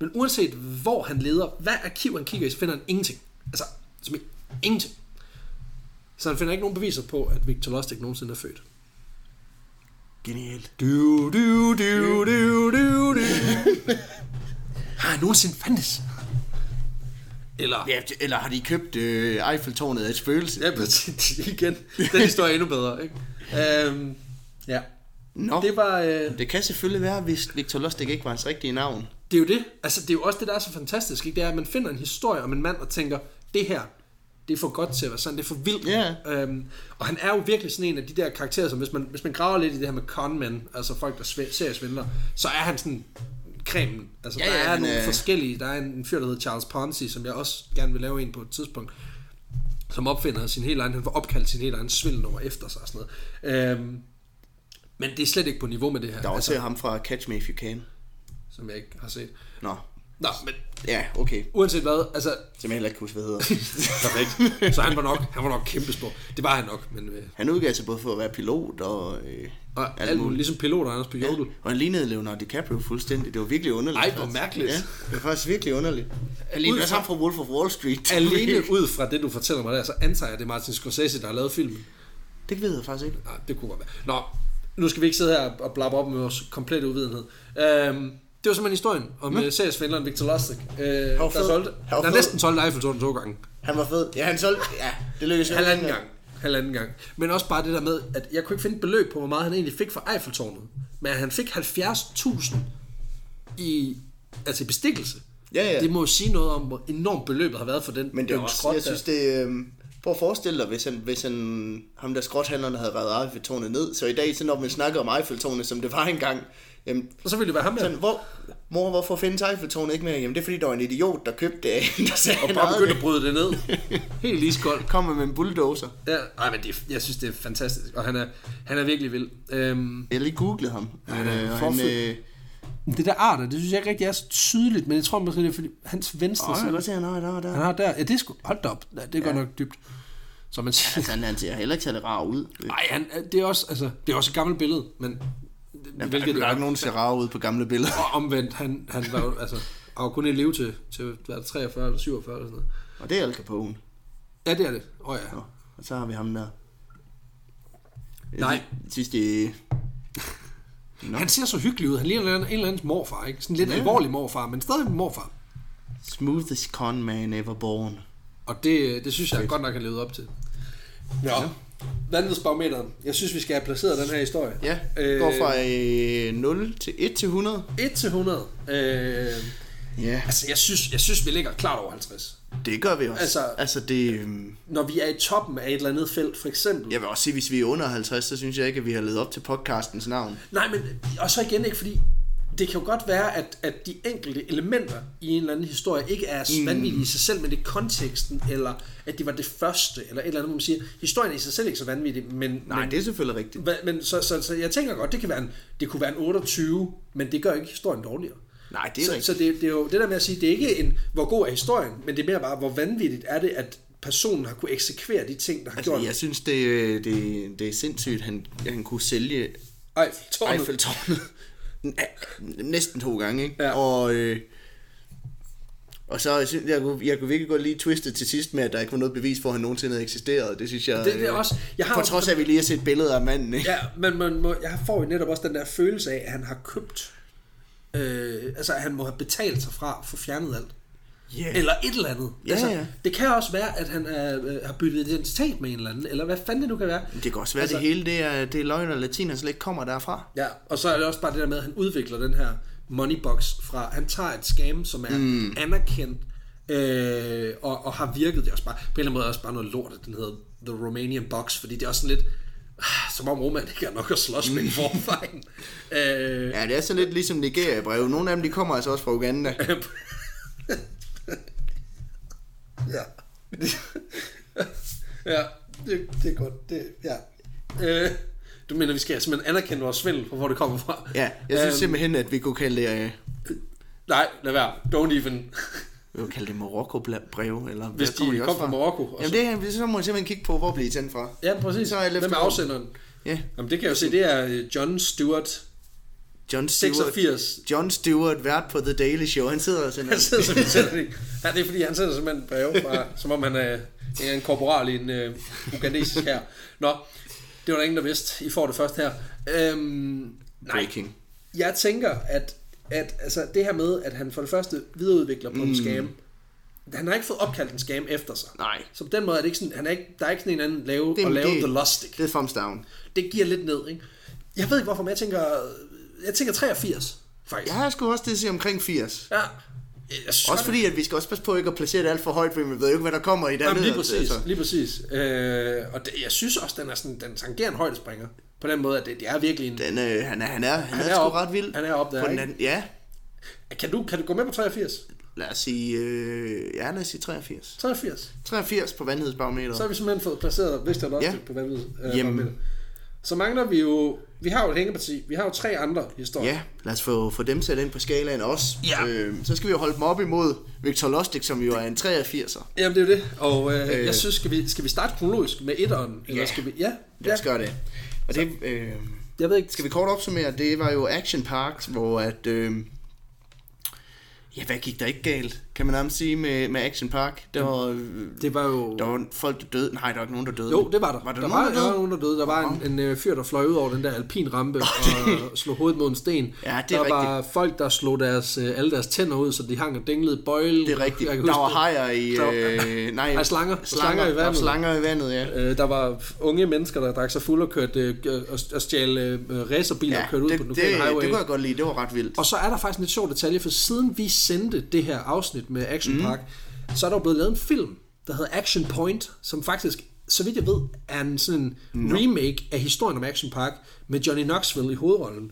S2: men uanset hvor han leder, hvad arkiv han kigger i, så finder han ingenting. Altså, simpelthen ingenting. Så han finder ikke nogen beviser på, at Victor Lustig nogensinde er født.
S1: Genialt.
S2: Du, du, du, du, du, du. Har jeg nogensinde fandtes? Eller...
S1: Ja, eller har de købt øh, Eiffeltårnet af et spøgelse?
S2: Ja, præcis. Igen. Den historie er endnu bedre, ikke? Øhm, ja.
S1: Nå,
S2: Det var... Øh,
S1: det kan selvfølgelig være, hvis Victor Lustig ikke var hans rigtige navn.
S2: det er jo det. Altså, det er jo også det, der er så fantastisk, ikke? Det er, at man finder en historie om en mand og tænker, det her, det er for godt til at være sandt, det er for vildt.
S1: Ja.
S2: Øhm, og han er jo virkelig sådan en af de der karakterer, som hvis man, hvis man graver lidt i det her med conmen, altså folk, der sve- seriesvindler, så er han sådan cremen. Altså,
S1: Ja,
S2: der
S1: ja,
S2: er
S1: han
S2: nogle
S1: er-
S2: forskellige. Der er en fyr, der hedder Charles Ponzi, som jeg også gerne vil lave en på et tidspunkt, som opfinder sin helt egen, han får opkaldt sin helt egen svindelnummer efter sig og sådan noget. Øhm, men det er slet ikke på niveau med det her,
S1: Der er også
S2: altså,
S1: ham fra Catch Me If You Can.
S2: som jeg ikke har set.
S1: Nå,
S2: Nå, men
S1: ja, okay.
S2: uanset hvad, altså,
S1: Som jeg heller ikke huske, hvad hedder.
S2: perfekt. Så han var nok, han var nok kæmpe stor. Det var han nok, men... Øh,
S1: Han udgav sig både for at være pilot og... Øh,
S2: og alt muligt, ligesom piloter Anders på
S1: Ja,
S2: Jodel.
S1: og han lignede Leonardo DiCaprio fuldstændig. Det var virkelig underligt.
S2: Ej, hvor mærkeligt.
S1: Ja, det var faktisk virkelig underligt. Lignede også
S2: fra-
S1: ham fra Wolf of Wall Street.
S2: Alene ud fra det, du fortæller mig der, så antager jeg, at det er Martin Scorsese, der har lavet filmen.
S1: Det ved jeg faktisk ikke.
S2: Nej, det kunne godt være. Nå, nu skal vi ikke sidde her og blappe op med vores komplette uvidenhed. Øhm, det var simpelthen historien om mm. seriesvindleren Victor Lustig, øh, der,
S1: fed.
S2: solgte,
S1: var
S2: der
S1: fed.
S2: næsten solgte Eiffeltårnet to gange.
S1: Han var fed. Ja, han solgte... Ja, det lykkedes jo
S2: Halvanden gang. Halvanden gang. Men også bare det der med, at jeg kunne ikke finde beløb på, hvor meget han egentlig fik for Eiffeltårnet. Men han fik 70.000 i, altså i bestikkelse.
S1: Ja, ja.
S2: Det må jo sige noget om, hvor enormt beløbet har været for den
S1: Men det er også,
S2: skrot
S1: jeg synes, det er... Prøv at forestille dig, hvis, han, hvis han, ham der skrothandlerne havde reddet Eiffeltårnet ned. Så i dag, så når man snakker om Eiffeltårnet, som det var engang, jamen,
S2: Og så ville det være ham der.
S1: sådan, hvor, mor, hvorfor findes Eiffeltårnet ikke mere? Jamen, det er fordi, der var en idiot, der købte det der sagde,
S2: Og
S1: han
S2: bare begyndte at bryde det ned. Helt iskoldt.
S1: Kommer med en bulldozer.
S2: Ja, ej, men det, jeg synes, det er fantastisk. Og han er, han er virkelig vild. Øhm,
S1: Jeg har lige googlet ham.
S2: Han
S1: Øh, og
S2: forfed.
S1: øh,
S2: det der arter, det synes jeg ikke rigtig er så tydeligt, men jeg tror måske, det er fordi hans venstre
S1: jeg kan
S2: side.
S1: godt se, han har der, der.
S2: Han har der, ja, det er sgu, hold da op, ja, det er godt nok dybt. Så man siger,
S1: Altså, han, han ser heller ikke særlig rar ud.
S2: nej, han, det er også, altså, det er også et gammelt billede, men
S1: Jamen,
S2: hvilket
S1: der er ikke nogen, der ser rar ud på gamle billeder.
S2: Og omvendt, han, han var jo, altså, han var kun i live til, til hvad er det, 43 eller 47 eller sådan noget.
S1: Og det er Al Capone.
S2: Ja, det er det. Åh oh, ja.
S1: Nå, og så har vi ham der.
S2: Nej.
S1: Jeg synes, det Nå.
S2: Han ser så hyggelig ud. Han ligner en eller anden, en eller anden morfar, ikke? Sådan lidt
S1: Ja.
S2: alvorlig morfar, men stadig morfar.
S1: Smoothest con man ever born.
S2: Og det, det synes jeg godt nok, han levede op til. Ja. Vanvidsbarometeren. Jeg synes, vi skal have placeret den her historie.
S1: Ja,
S2: Øh,
S1: går fra øh, 0 til 1 til 100.
S2: 1 til 100. Øh,
S1: Ja,
S2: altså, jeg synes, jeg synes, vi ligger klart over 50.
S1: det gør vi også.
S2: Altså-
S1: Altså, altså det... øhm,
S2: Når vi er i toppen af et eller andet felt, for eksempel.
S1: Jeg vil også sige, hvis vi er under 50, så synes jeg ikke, at vi har levet op til podcastens navn.
S2: Nej, men og så igen ikke, fordi det kan jo godt være, at, at de enkelte elementer i en eller anden historie ikke er mm. vanvittige i sig selv, men det er konteksten, eller at det var det første, eller et eller andet, hvor man siger, historien er i sig selv ikke så vanvittig, men,
S1: Nej,
S2: men,
S1: det er selvfølgelig rigtigt.
S2: Hva- men så, så, så, jeg tænker godt, det, kan være en, det kunne være en 28, men det gør ikke historien dårligere.
S1: Nej, det er
S2: så,
S1: rigtigt.
S2: så det, det er jo det der med at sige, det er ikke en, hvor god er historien, men det er mere bare, hvor vanvittigt er det, at personen har kunne eksekvere de ting, der har
S1: Altså,
S2: gjort
S1: jeg synes, det, øh, det, det er sindssygt, han, han kunne sælge
S2: Eiffeltårnet.
S1: Eiffeltårnet næsten to gange, ikke?
S2: Ja.
S1: Og, øh, og så, jeg, synes, jeg, kunne, jeg kunne virkelig godt lige twiste til sidst med, at der ikke var noget bevis for, at han nogensinde havde eksisteret. Det synes jeg...
S2: Det- det er
S1: øh,
S2: også- jeg har
S1: på trods af, at vi lige har set billeder af manden, ikke?
S2: Ja, men man må, jeg får jo netop også den der følelse af, at han har købt, øh, altså at han må have betalt sig fra få fjernet alt.
S1: Yeah.
S2: Eller et eller andet.
S1: Ja,
S2: altså,
S1: ja.
S2: Det kan også være, at han er, øh, har byttet identitet med en eller anden, eller hvad fanden det nu kan være.
S1: Det kan også være,
S2: Altså-
S1: det hele det er, det er løgn og latin, slet ikke kommer derfra.
S2: Ja, og så er det også bare det der med, at han udvikler den her moneybox fra, han tager et scam, som er mm. anerkendt, øh, og, og har virket, det er også bare, på en eller anden måde også bare noget lort, at den hedder The Romanian Box, fordi det er også sådan lidt, Som om Roman ikke er nok at slås med i forvejen. øh,
S1: Ja, det er så lidt ligesom Nigeria-brev. Nogle af dem, de kommer altså også fra Uganda.
S2: ja. ja, det, det er godt. Det, ja. Øh, du mener, vi skal simpelthen anerkende vores svindel på, hvor det kommer fra?
S1: Ja, jeg synes
S2: Øhm,
S1: simpelthen, at vi kunne kalde det, øh,
S2: Nej, lad være. Don't even.
S1: vi kunne kalde det Marokko-brev, eller
S2: Hvis de
S1: også
S2: kom fra Marokko. og
S1: Jamen
S2: så-
S1: det, så må jeg simpelthen kigge på, hvor bliver de sendt fra.
S2: Ja, præcis.
S1: Så er
S2: Hvem er afsenderen?
S1: Ja,
S2: Jamen, det kan jeg jo se, det er øh, John Stewart,
S1: John Stewart.
S2: 86.
S1: John Stewart, vært på The Daily Show, han sidder og sender...
S2: Han sidder simpelthen sender det. Ja, det er fordi, han sender simpelthen breve fra, som om han er, er en korporal i en uh, ugandesisk her. Nå, det var der ingen, der vidste. I får det først her. Øhm, nej,
S1: Breaking.
S2: jeg tænker, at, at altså, det her med, at han for det første videreudvikler på mm. en scam, han har ikke fået opkaldt en scam efter sig.
S1: Nej.
S2: Så på den måde er det ikke sådan, han er ikke, der er ikke sådan en anden lave,
S1: Det
S2: at lave
S1: det-
S2: The Lustig.
S1: Det er thumbs down.
S2: Det giver lidt ned, ikke? Jeg ved ikke hvorfor, men jeg tænker, jeg tænker 83, faktisk.
S1: Jeg har sgu også det sige omkring 80.
S2: ja. Jeg synes,
S1: Også fordi, at vi skal også passe på ikke at placere det alt for højt, for vi ved jo ikke, hvad der kommer i det
S2: Jamen, lige præcis,
S1: altså.
S2: lige præcis. Øh, og det, jeg synes også, den er sådan, den tangerer en højdespringer. På den måde, at det, det er virkelig en...
S1: Den, øh, han er, han er, han,
S2: Han
S1: er,
S2: er
S1: sgu
S2: op-
S1: ret vild.
S2: han er op der,
S1: På den anden, ja,
S2: Kan du, kan du gå med på 83?
S1: lad os sige, øh, ja, lad os sige 83.
S2: 83.
S1: 83 på vandhedsbarometeret.
S2: Så har vi simpelthen fået placeret Lost
S1: Ja.
S2: på vandet. Øh,
S1: Jamen.
S2: Så mangler vi jo... Vi har jo et hængeparti. Vi har jo tre andre historier.
S1: Ja, lad os få, få dem sat ind på skalaen også.
S2: Ja.
S1: Øh, så skal vi jo holde dem op imod Victor Lustig, som jo er en 83'er.
S2: Jamen, det er jo det. Og øh,
S1: Øh.
S2: jeg synes, skal vi, skal vi starte kronologisk med etteren? Eller
S1: Ja.
S2: skal vi... Ja,
S1: Lad os gøre det. Og det, øh,
S2: Jeg ved ikke...
S1: skal vi kort opsummere, det var jo Action Park, hvor at... Øh, ja, hvad gik der ikke galt, kan man nærmest sige, med, med Action Park? Der var,
S2: Det var jo...
S1: der var folk, der døde. Nej, der var ikke nogen, der døde.
S2: Jo, det var der.
S1: Var der,
S2: der,
S1: nogen,
S2: var,
S1: der
S2: der var
S1: døde?
S2: nogen, der døde. Der var en, en øh, fyr, der fløj ud over den der alpinrampe og slog hovedet mod en sten.
S1: Ja, det er
S2: der var folk, der slog deres, øh, alle deres tænder ud, så de hang og dinglede bøjle.
S1: Det er rigtigt. Der var hajer i... Øh, nej,
S2: Nej, slanger. Slanger i
S1: Der var
S2: vandet.
S1: slanger i vandet, ja.
S2: Øh, der var unge mennesker, der drak sig fuld og kørte øh, og, og stjal øh, racerbiler
S1: Ja,
S2: og kørte ud
S1: det,
S2: på den lokale
S1: det,
S2: highway.
S1: det kunne jeg godt lide. Det var ret vildt.
S2: Og så er der faktisk en lidt sjov detalje, for siden vi sendte det her afsnit med Action Park, mm. så er der jo blevet lavet en film, der hedder Action Point, som faktisk, så vidt jeg ved, er en sådan no. remake af historien om Action Park med Johnny Knoxville i hovedrollen,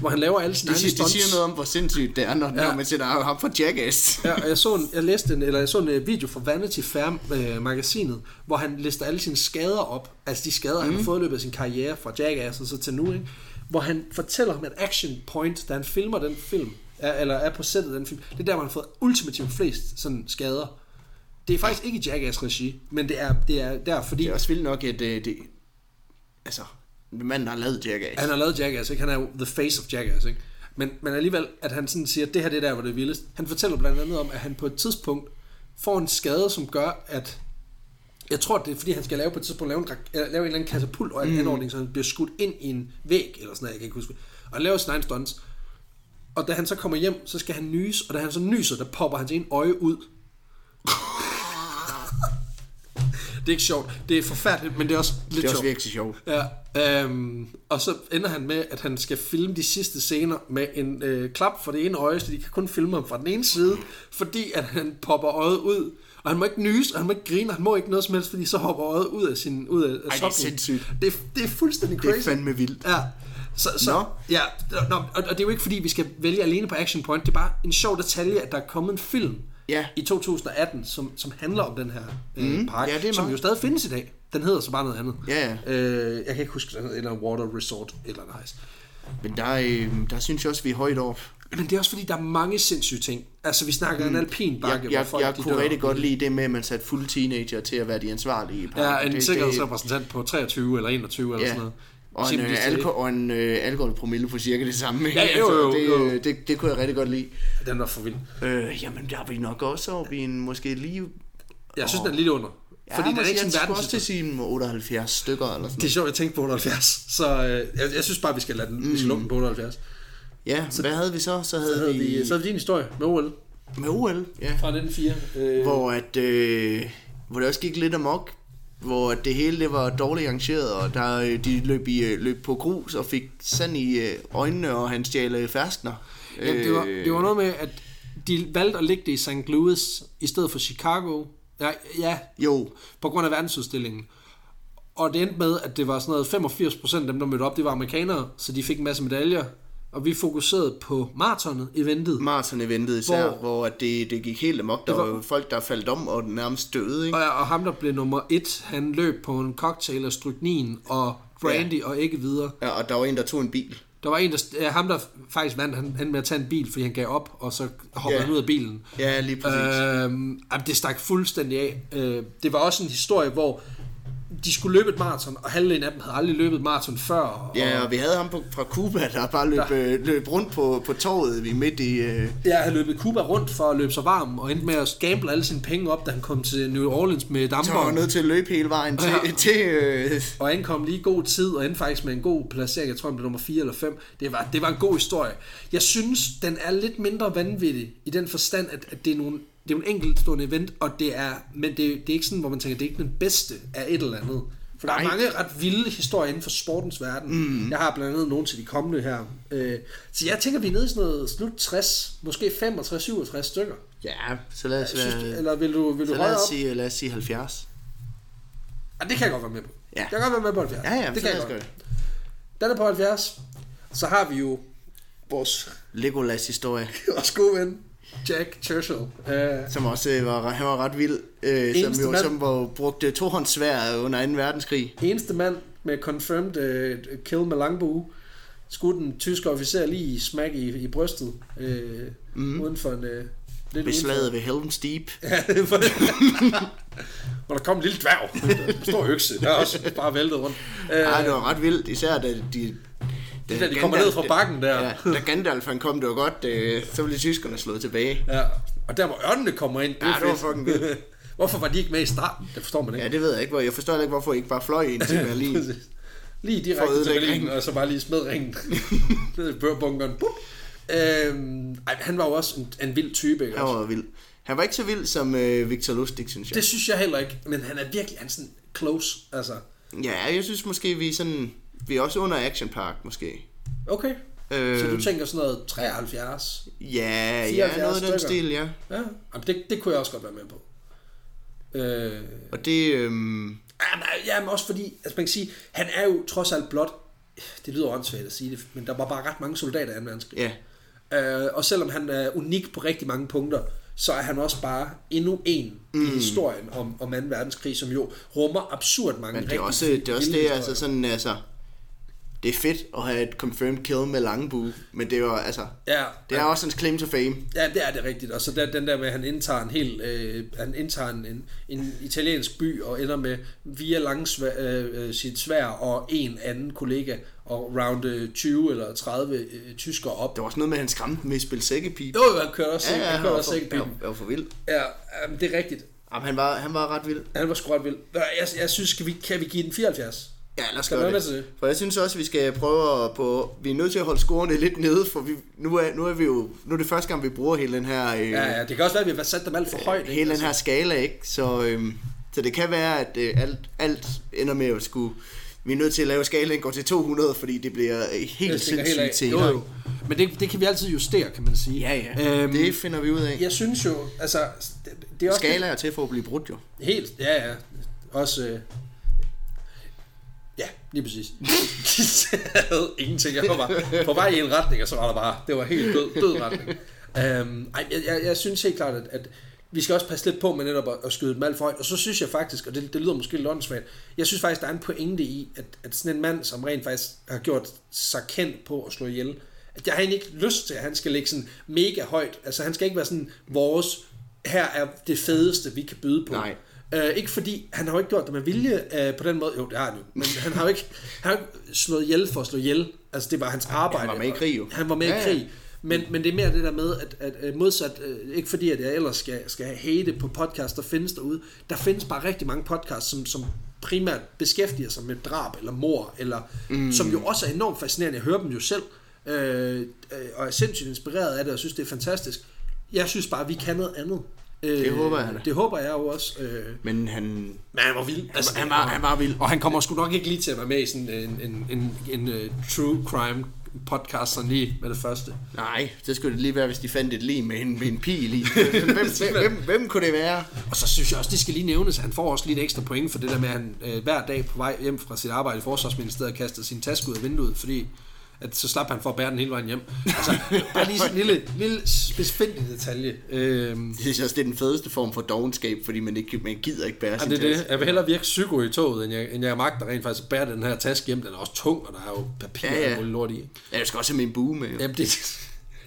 S2: hvor han laver alle sine
S1: Det, siger, det
S2: stunts.
S1: siger noget om, hvor sindssygt det er, når, ja. Når man sætter ham fra Jackass.
S2: Ja, og jeg så en, jeg læste en, eller jeg så en øh, video fra Vanity Fair øh, magasinet, hvor han lister alle sine skader op, altså de skader, mm. han har fået i løbet af sin karriere fra Jackass og så til nu, ikke? hvor han fortæller om, at Action Point, da han filmer den film, er, eller er på sættet af den film, det er der, hvor han har fået ultimativt flest sådan skader. Det er faktisk ikke i Jackass-regi, men det er, det er der, fordi
S1: Det er også vildt nok, at det, det altså, manden har lavet Jackass.
S2: han har lavet Jackass, ikke? Han er jo the face of Jackass, ikke? Men, men alligevel, at han sådan siger, at det her det er der, hvor det er vildest. Han fortæller blandt andet om, at han på et tidspunkt får en skade, som gør, at jeg tror, det er fordi, han skal lave på et tidspunkt lave en, lave en eller anden katapult og en anordning, så han bliver skudt ind i en væg, eller sådan noget, jeg kan ikke huske. Og han laver sin egen stunts. Og da han så kommer hjem, så skal han nys, og da han så nyser, der popper hans en øje ud. det er ikke sjovt. Det er forfærdeligt, men det er også lidt
S1: det er også
S2: sjovt.
S1: virkelig sjovt.
S2: Ja, øhm, og så ender han med, at han skal filme de sidste scener med en øh, klap for det ene øje, så de kan kun filme ham fra den ene side, fordi at han popper øjet ud. Og han må ikke nys, og han må ikke grine, og han må ikke noget som helst, fordi så hopper øjet ud af sin ud af, af
S1: det er sindssygt.
S2: Det, er- det er fuldstændig
S1: Det
S2: crazy.
S1: er fandme vildt.
S2: Ja. Så, så,
S1: Nå.
S2: ja, nå, og, og det er jo ikke fordi, vi skal vælge alene på Action Point. Det er bare en sjov detalje, at der er kommet en film
S1: Ja.
S2: i 2018, som, som handler om den her øh,
S1: Mm,
S2: park,
S1: ja, det er
S2: som
S1: meget-
S2: jo stadig findes i dag. Den hedder så bare noget andet.
S1: Ja, ja.
S2: Øh, jeg kan ikke huske, den hedder, eller Water Resort, eller nice.
S1: Men der, øh, der synes jeg også, vi er højt op.
S2: Men det er også fordi, der er mange sindssyge ting. Altså, vi snakker mm. en alpin bakke,
S1: Jeg, jeg,
S2: hvor folk
S1: jeg
S2: de
S1: kunne
S2: dør.
S1: rigtig godt lide det med, at man satte fulde teenager til at være de ansvarlige i parken.
S2: Ja, en
S1: det,
S2: sikkerhedsrepræsentant på 23 eller 21 eller
S1: Ja.
S2: sådan noget.
S1: Og en, øh,
S2: det-
S1: alko- og en øh, alkoholpromille på cirka det samme.
S2: Ja, jo, jo,
S1: det,
S2: jo.
S1: øh, Det, det kunne jeg rigtig godt lide.
S2: Den var for vild.
S1: Øh, jamen, der er vi nok også oppe i en måske lige...
S2: Jeg synes, den er lidt under.
S1: Ja,
S2: fordi den er ikke sådan
S1: skulle også til en 78 stykker eller sådan
S2: Det er sjovt, jeg tænkte på 78. Så øh, jeg, jeg, synes bare, vi skal lade den. Mm. Vi skal lukke den på 78.
S1: Ja, så hvad havde vi så? Så havde,
S2: Så havde
S1: vi,
S2: vi, så havde vi din historie med OL
S1: med OL, ja.
S2: fra 1904. Øh,
S1: Hvor, at, øh, hvor det også gik lidt amok. Hvor det hele det var dårligt arrangeret, og der, øh, de løb, i, øh, løb på grus og fik sand i øh, øjnene, og han stjal ferskner.
S2: Ja, det, var, det var noget med, at de valgte at lægge det i St. Louis i stedet for Chicago. Ja, ja
S1: Jo,
S2: på grund af verdensudstillingen. Og det endte med, at det var sådan noget 85% af dem, der mødte op, det var amerikanere, så de fik en masse medaljer. Og vi fokuserede på maratonet, eventet.
S1: Marathon-eventet især,
S2: Hvor-
S1: hvor, det, det gik helt amok. Der
S2: var-
S1: var folk, der faldt om og nærmest døde, ikke?
S2: Og, og ham, der blev nummer et, han løb på en cocktail af stryknin og brandy og ikke videre.
S1: Ja, og der var en, der tog en bil.
S2: Der var en, der, ja, ham, der faktisk vandt, han endte med at tage en bil, fordi han gav op, og så hoppede
S1: Ja.
S2: han ud af bilen.
S1: Ja, lige præcis. Øh,
S2: Øhm, det stak fuldstændig af. Øh, det var også en historie, hvor de skulle løbe et maraton, og halvdelen af dem havde aldrig løbet et maraton før. Og,
S1: ja, og vi havde ham på, fra Cuba, der bare løb, øh, løb rundt på, på torvet vi midt i... Øh,
S2: Jeg havde løbet Cuba rundt for at løbe sig varm, og endte med at gamble alle sine penge op, da han kom til New Orleans med
S1: så var nødt til at løbe hele vejen til...
S2: Ja.
S1: til øh,
S2: Og ankom lige god tid, og endte faktisk med en god placering. Jeg tror, han blev nummer 4 eller 5. Det var, det var en god historie. Jeg synes, den er lidt mindre vanvittig, i den forstand, at, at det er nogle det er jo en enkeltstående event, og det er, men det, det er ikke sådan, hvor man tænker, det er ikke den bedste af et eller andet. For der er mange ret vilde historier inden for sportens verden. Mm. Jeg har blandt andet nogle til de kommende her. Øh, så jeg tænker, vi er nede i sådan noget slut 60, måske 65-67 stykker.
S1: ja, så lad os,
S2: Synes, du-
S1: øh,
S2: eller vil du, vil du
S1: lad os,
S2: op?
S1: sige, lad os sige 70.
S2: Ja, det kan jeg godt være med på.
S1: Ja.
S2: Jeg kan godt være med på 70.
S1: Ja, ja,
S2: det kan jeg godt.
S1: det.
S2: Den er på 70. Så har vi jo vores,
S1: Legolas historie,
S2: vores gode ven, Jack Churchill. Uh,
S1: som også øh, var, han var ret vild, øh, som jo
S2: mand-
S1: som var, brugte tohåndssvær under 2. verdenskrig.
S2: eneste mand med confirmed uh, kill med langbue. Skudt en tysk officer lige i smack i, i brystet. Uh, mm. Uden for en... Uh, lidt
S1: Ved slaget ved Helm's Deep.
S2: Ja, det var Hvor der kom en lille dværg. En stor økse. Der er også bare væltet rundt. Uh,
S1: Ej, det var ret vildt, især da de...
S2: Der, de kommer ned fra bakken der.
S1: Ja, da Gandalf han kom, det var godt, øh, så blev tyskerne slået tilbage.
S2: Ja, og der hvor ørnene kommer ind, det,
S1: Ja, det var fucking vildt.
S2: Hvorfor var de ikke med i starten? Det forstår man ikke.
S1: Ja, det ved jeg ikke, hvor jeg forstår ikke, hvorfor I ikke bare fløj ind til Berlin.
S2: Lige direkte til Berlin,
S1: ringen.
S2: og så bare lige smed ringen ned i børbunkeren. Øhm, ej, han var jo også en, en vild type, ikke?
S1: Han var vild. Han var ikke så vild som øh, Victor Lustig, synes jeg.
S2: Det synes jeg heller ikke, men han er virkelig han er sådan close, altså.
S1: Ja, jeg synes måske, vi sådan... Vi er også under Action Park, måske.
S2: Okay,
S1: Øh,
S2: så du tænker sådan noget 73?
S1: Ja, ja,
S2: 74
S1: noget af den stil, ja.
S2: Ja, Jamen, det, det kunne jeg også godt være med på. Øh,
S1: Og det... Øhm,
S2: Jamen, jamen også fordi, altså man kan sige, han er jo trods alt blot, det lyder åndssvagt at sige det, men der var bare ret mange soldater i 2. verdenskrig.
S1: ja,
S2: Øh, og selvom han er unik på rigtig mange punkter, så er han også bare endnu en mm. i historien om, om 2. verdenskrig, som jo rummer absurd mange
S1: men det er også det, er også det altså sådan, altså... Det er fedt at have et confirmed kill med langbue, men det er jo altså...
S2: Ja,
S1: Det er også hans claim to fame.
S2: Ja, det er det rigtigt. Og så der, den der med, at han indtager en helt, øh, han indtager en, en, en italiensk by og ender med via lange øh, øh, sit svær og en anden kollega og rounde 20 eller 30 øh, tyskere op.
S1: Der var også noget med, at han skræmte med at spille sækkepip.
S2: Jo, han kørte også, ja, ja, han kørte også ikke
S1: jeg, jeg var for vild.
S2: Ja, jamen, det er rigtigt.
S1: Jamen, han var, han var ret vild.
S2: Han var sgu ret vild. Jeg, jeg synes, kan vi, kan vi give den 74?
S1: Ja, lad os gøre det.
S2: til?
S1: For jeg synes også, at vi skal prøve at på... Vi er nødt til at holde scorene lidt nede, for vi, nu, er, nu er vi jo... Nu er det første gang, vi bruger hele den her... Øh,
S2: Ja, ja, det kan også være, at vi har sat dem alt for højt. ikke?
S1: hele den
S2: Altså,
S1: her skala, ikke? Så, øhm, så det kan være, at øh, alt, alt ender med at skulle... Vi er nødt til at lave skalaen går til 200, fordi det bliver øh, helt sindssygt
S2: Jo,
S1: senere.
S2: jo. Men det, det kan vi altid justere, kan man sige.
S1: Ja, ja.
S2: Øhm,
S1: det finder vi ud af.
S2: Jeg synes jo, altså... Det, det er også
S1: Skala er til for at blive brudt, jo.
S2: Helt, ja, ja. Også, øh lige præcis. jeg havde ingenting. Jeg var bare på vej i en retning, og så var der bare, det var helt død, død retning. Øhm, ej, jeg, jeg, jeg, synes helt klart, at, at vi skal også passe lidt på med netop at, at skyde dem alt for højt. Og så synes jeg faktisk, og det, det lyder måske lidt åndssvagt, jeg synes faktisk, der er en pointe i, at, at sådan en mand, som rent faktisk har gjort sig kendt på at slå ihjel, at jeg har egentlig ikke lyst til, at han skal ligge sådan mega højt. Altså han skal ikke være sådan, vores, her er det fedeste, vi kan byde på.
S1: Nej.
S2: Uh, ikke fordi, han har jo ikke gjort det med vilje uh, på den måde, jo det har han jo, men han har jo ikke, han har ikke slået ihjel for at slå ihjel, altså det var hans arbejde.
S1: var med i krig, jo.
S2: Han var med
S1: Ja,
S2: i
S1: ja.
S2: krig, men, men det er mere det der med, at, at, at modsat, ikke fordi at jeg ellers skal, skal hate på podcasts, der findes derude, der findes bare rigtig mange podcasts, som, som primært beskæftiger sig med drab eller mor, eller, mm. som jo også er enormt fascinerende, jeg hører dem jo selv, øh, øh, og er sindssygt inspireret af det, og synes det er fantastisk. Jeg synes bare, at vi kan noget andet. Øh,
S1: Det håber jeg da.
S2: Det håber jeg jo også. Øh,
S1: Men han,
S2: men han var vild. Altså,
S1: han var- han var vild.
S2: Og han kommer sgu nok ikke lige til at være med i sådan en, en, en, en uh, true crime podcast sådan lige med det første.
S1: Nej, det skulle det lige være, hvis de fandt et lig med en, med en pil i. hvem, hvem, hvem, hvem kunne det være?
S2: Og så synes jeg også, det skal lige nævnes, at han får også lige et ekstra point for det der med, at han øh, hver dag på vej hjem fra sit arbejde i Forsvarsministeriet kastede sin taske ud af vinduet, fordi at så slap han for at bære den hele vejen hjem. Altså, bare lige sådan en lille, lille specifik detalje. Øhm,
S1: Jeg synes også, det er den fedeste form for dogenskab, fordi man, ikke, man gider ikke bære sin
S2: det er det.
S1: taske.
S2: Jeg vil hellere virke psyko i toget, end jeg, end jeg magter rent faktisk at bære den her taske hjem. Den er også tung, og der er jo papir
S1: Ja,
S2: ja, og lort i.
S1: Ja, jeg skal også have min bue med. jo.
S2: Jamen, det,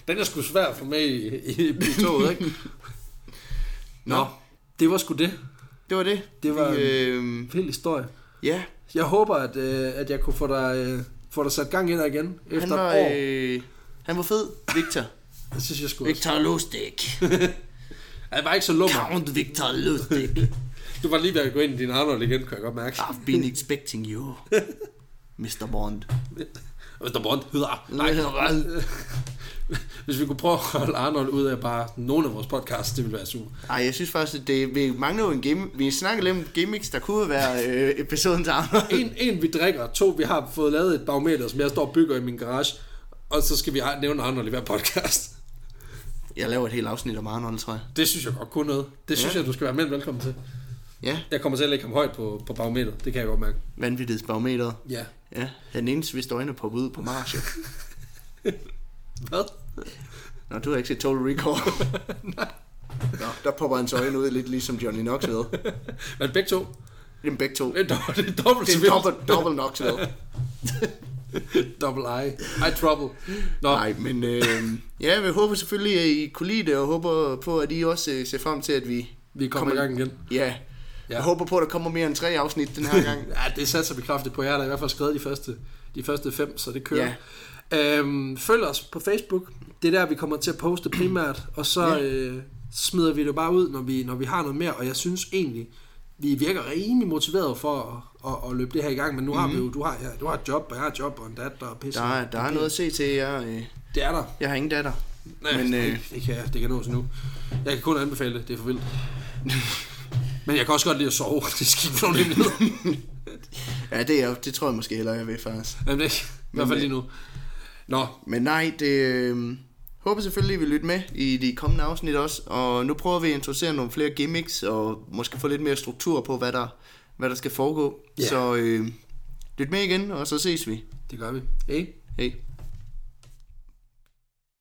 S2: den er sgu svær for mig i, i, i toget, ikke? Nå, det var sgu det.
S1: Det var det.
S2: Det var en-
S1: øh,
S2: Vild historie.
S1: ja,
S2: Jeg håber, at, øh, at jeg kunne få dig, øh, få dig sat gang ind igen efter
S1: han var,
S2: et år.
S1: øh, han var fed. Victor.
S2: Det synes jeg sgu.
S1: Victor Lustig.
S2: Jeg var ikke så lummer.
S1: Count Victor Lustig.
S2: Du var lige ved at gå ind i din Arnold igen, kan jeg godt mærke.
S1: I've been expecting you. Mr. Bond.
S2: Der Bond.
S1: Nej,
S2: Hvis vi kunne prøve at holde Arnold ud af bare nogle af vores podcasts, det ville være super.
S1: Ej, jeg synes faktisk, at det, vi mangler en game. Vi snakker lidt om gimmicks, der kunne være øh, episoden til Arnold.
S2: En, en vi drikker, to vi har fået lavet et barometer, som jeg står og bygger i min garage, og så skal vi nævne Arnold i hver podcast.
S1: Jeg laver et helt afsnit om Arnold, tror jeg.
S2: Det synes jeg godt kunne noget. Det synes
S1: Ja.
S2: jeg, du skal være med velkommen til.
S1: Ja,
S2: Jeg kommer selv ikke ham højt på, på barometer, det kan jeg godt mærke.
S1: vanvittighedsbarometeret.
S2: Ja.
S1: Ja, den eneste, hvis øjne poppet ud på Mars.
S2: Hvad?
S1: Nå, du har ikke set Total Recall. Nå, der popper hans øjne ud lidt ligesom Johnny Knoxville.
S2: Men begge to.
S1: Dem begge to.
S2: Det er dobbelt, det er dobbelt,
S1: Det er dobbelt, dobbelt Knoxville.
S2: Double eye. Eye trouble. Nå,
S1: Nej, men øh, ja, vi håber selvfølgelig, at I kunne lide det, og håber på, at I også øh, ser frem til, at vi...
S2: vi kommer i gang igen.
S1: Ja, ja. jeg håber på, at der kommer mere end tre afsnit den her gang.
S2: Ja, det satser vi kraftigt på. Jeg har da i hvert fald skrevet de første, de første fem, så det kører. Ja. Øhm, følg os på Facebook. Det er der, vi kommer til at poste primært. Og så
S1: Ja.
S2: øh, smider vi det bare ud, når vi, når vi har noget mere. Og jeg synes egentlig, vi virker rimelig motiveret for at, at, at løbe det her i gang. Men nu har vi jo, du har, ja, du har et job, og jeg har et job, og en datter, og pisse.
S1: Der er, der er noget at se til jer. Øh,
S2: Det er der.
S1: jeg har ingen datter.
S2: Nej,
S1: Men, øh,
S2: øh, det, kan, det kan nås nu. Jeg kan kun anbefale det. Det er for vildt. Men jeg kan også godt lide at sove. Det skal ikke nogen hemmelighed.
S1: Ja, det, er, det tror jeg måske heller, jeg vil faktisk.
S2: Men det, i hvert fald lige nu. Nå,
S1: Men nej, det... Øh, håber selvfølgelig, I vil lytte med i de kommende afsnit også. Og nu prøver vi at introducere nogle flere gimmicks, og måske få lidt mere struktur på, hvad der, hvad der skal foregå.
S2: Ja.
S1: Så øh, lyt med igen, og så ses vi.
S2: det gør vi. Hey.
S1: Hej.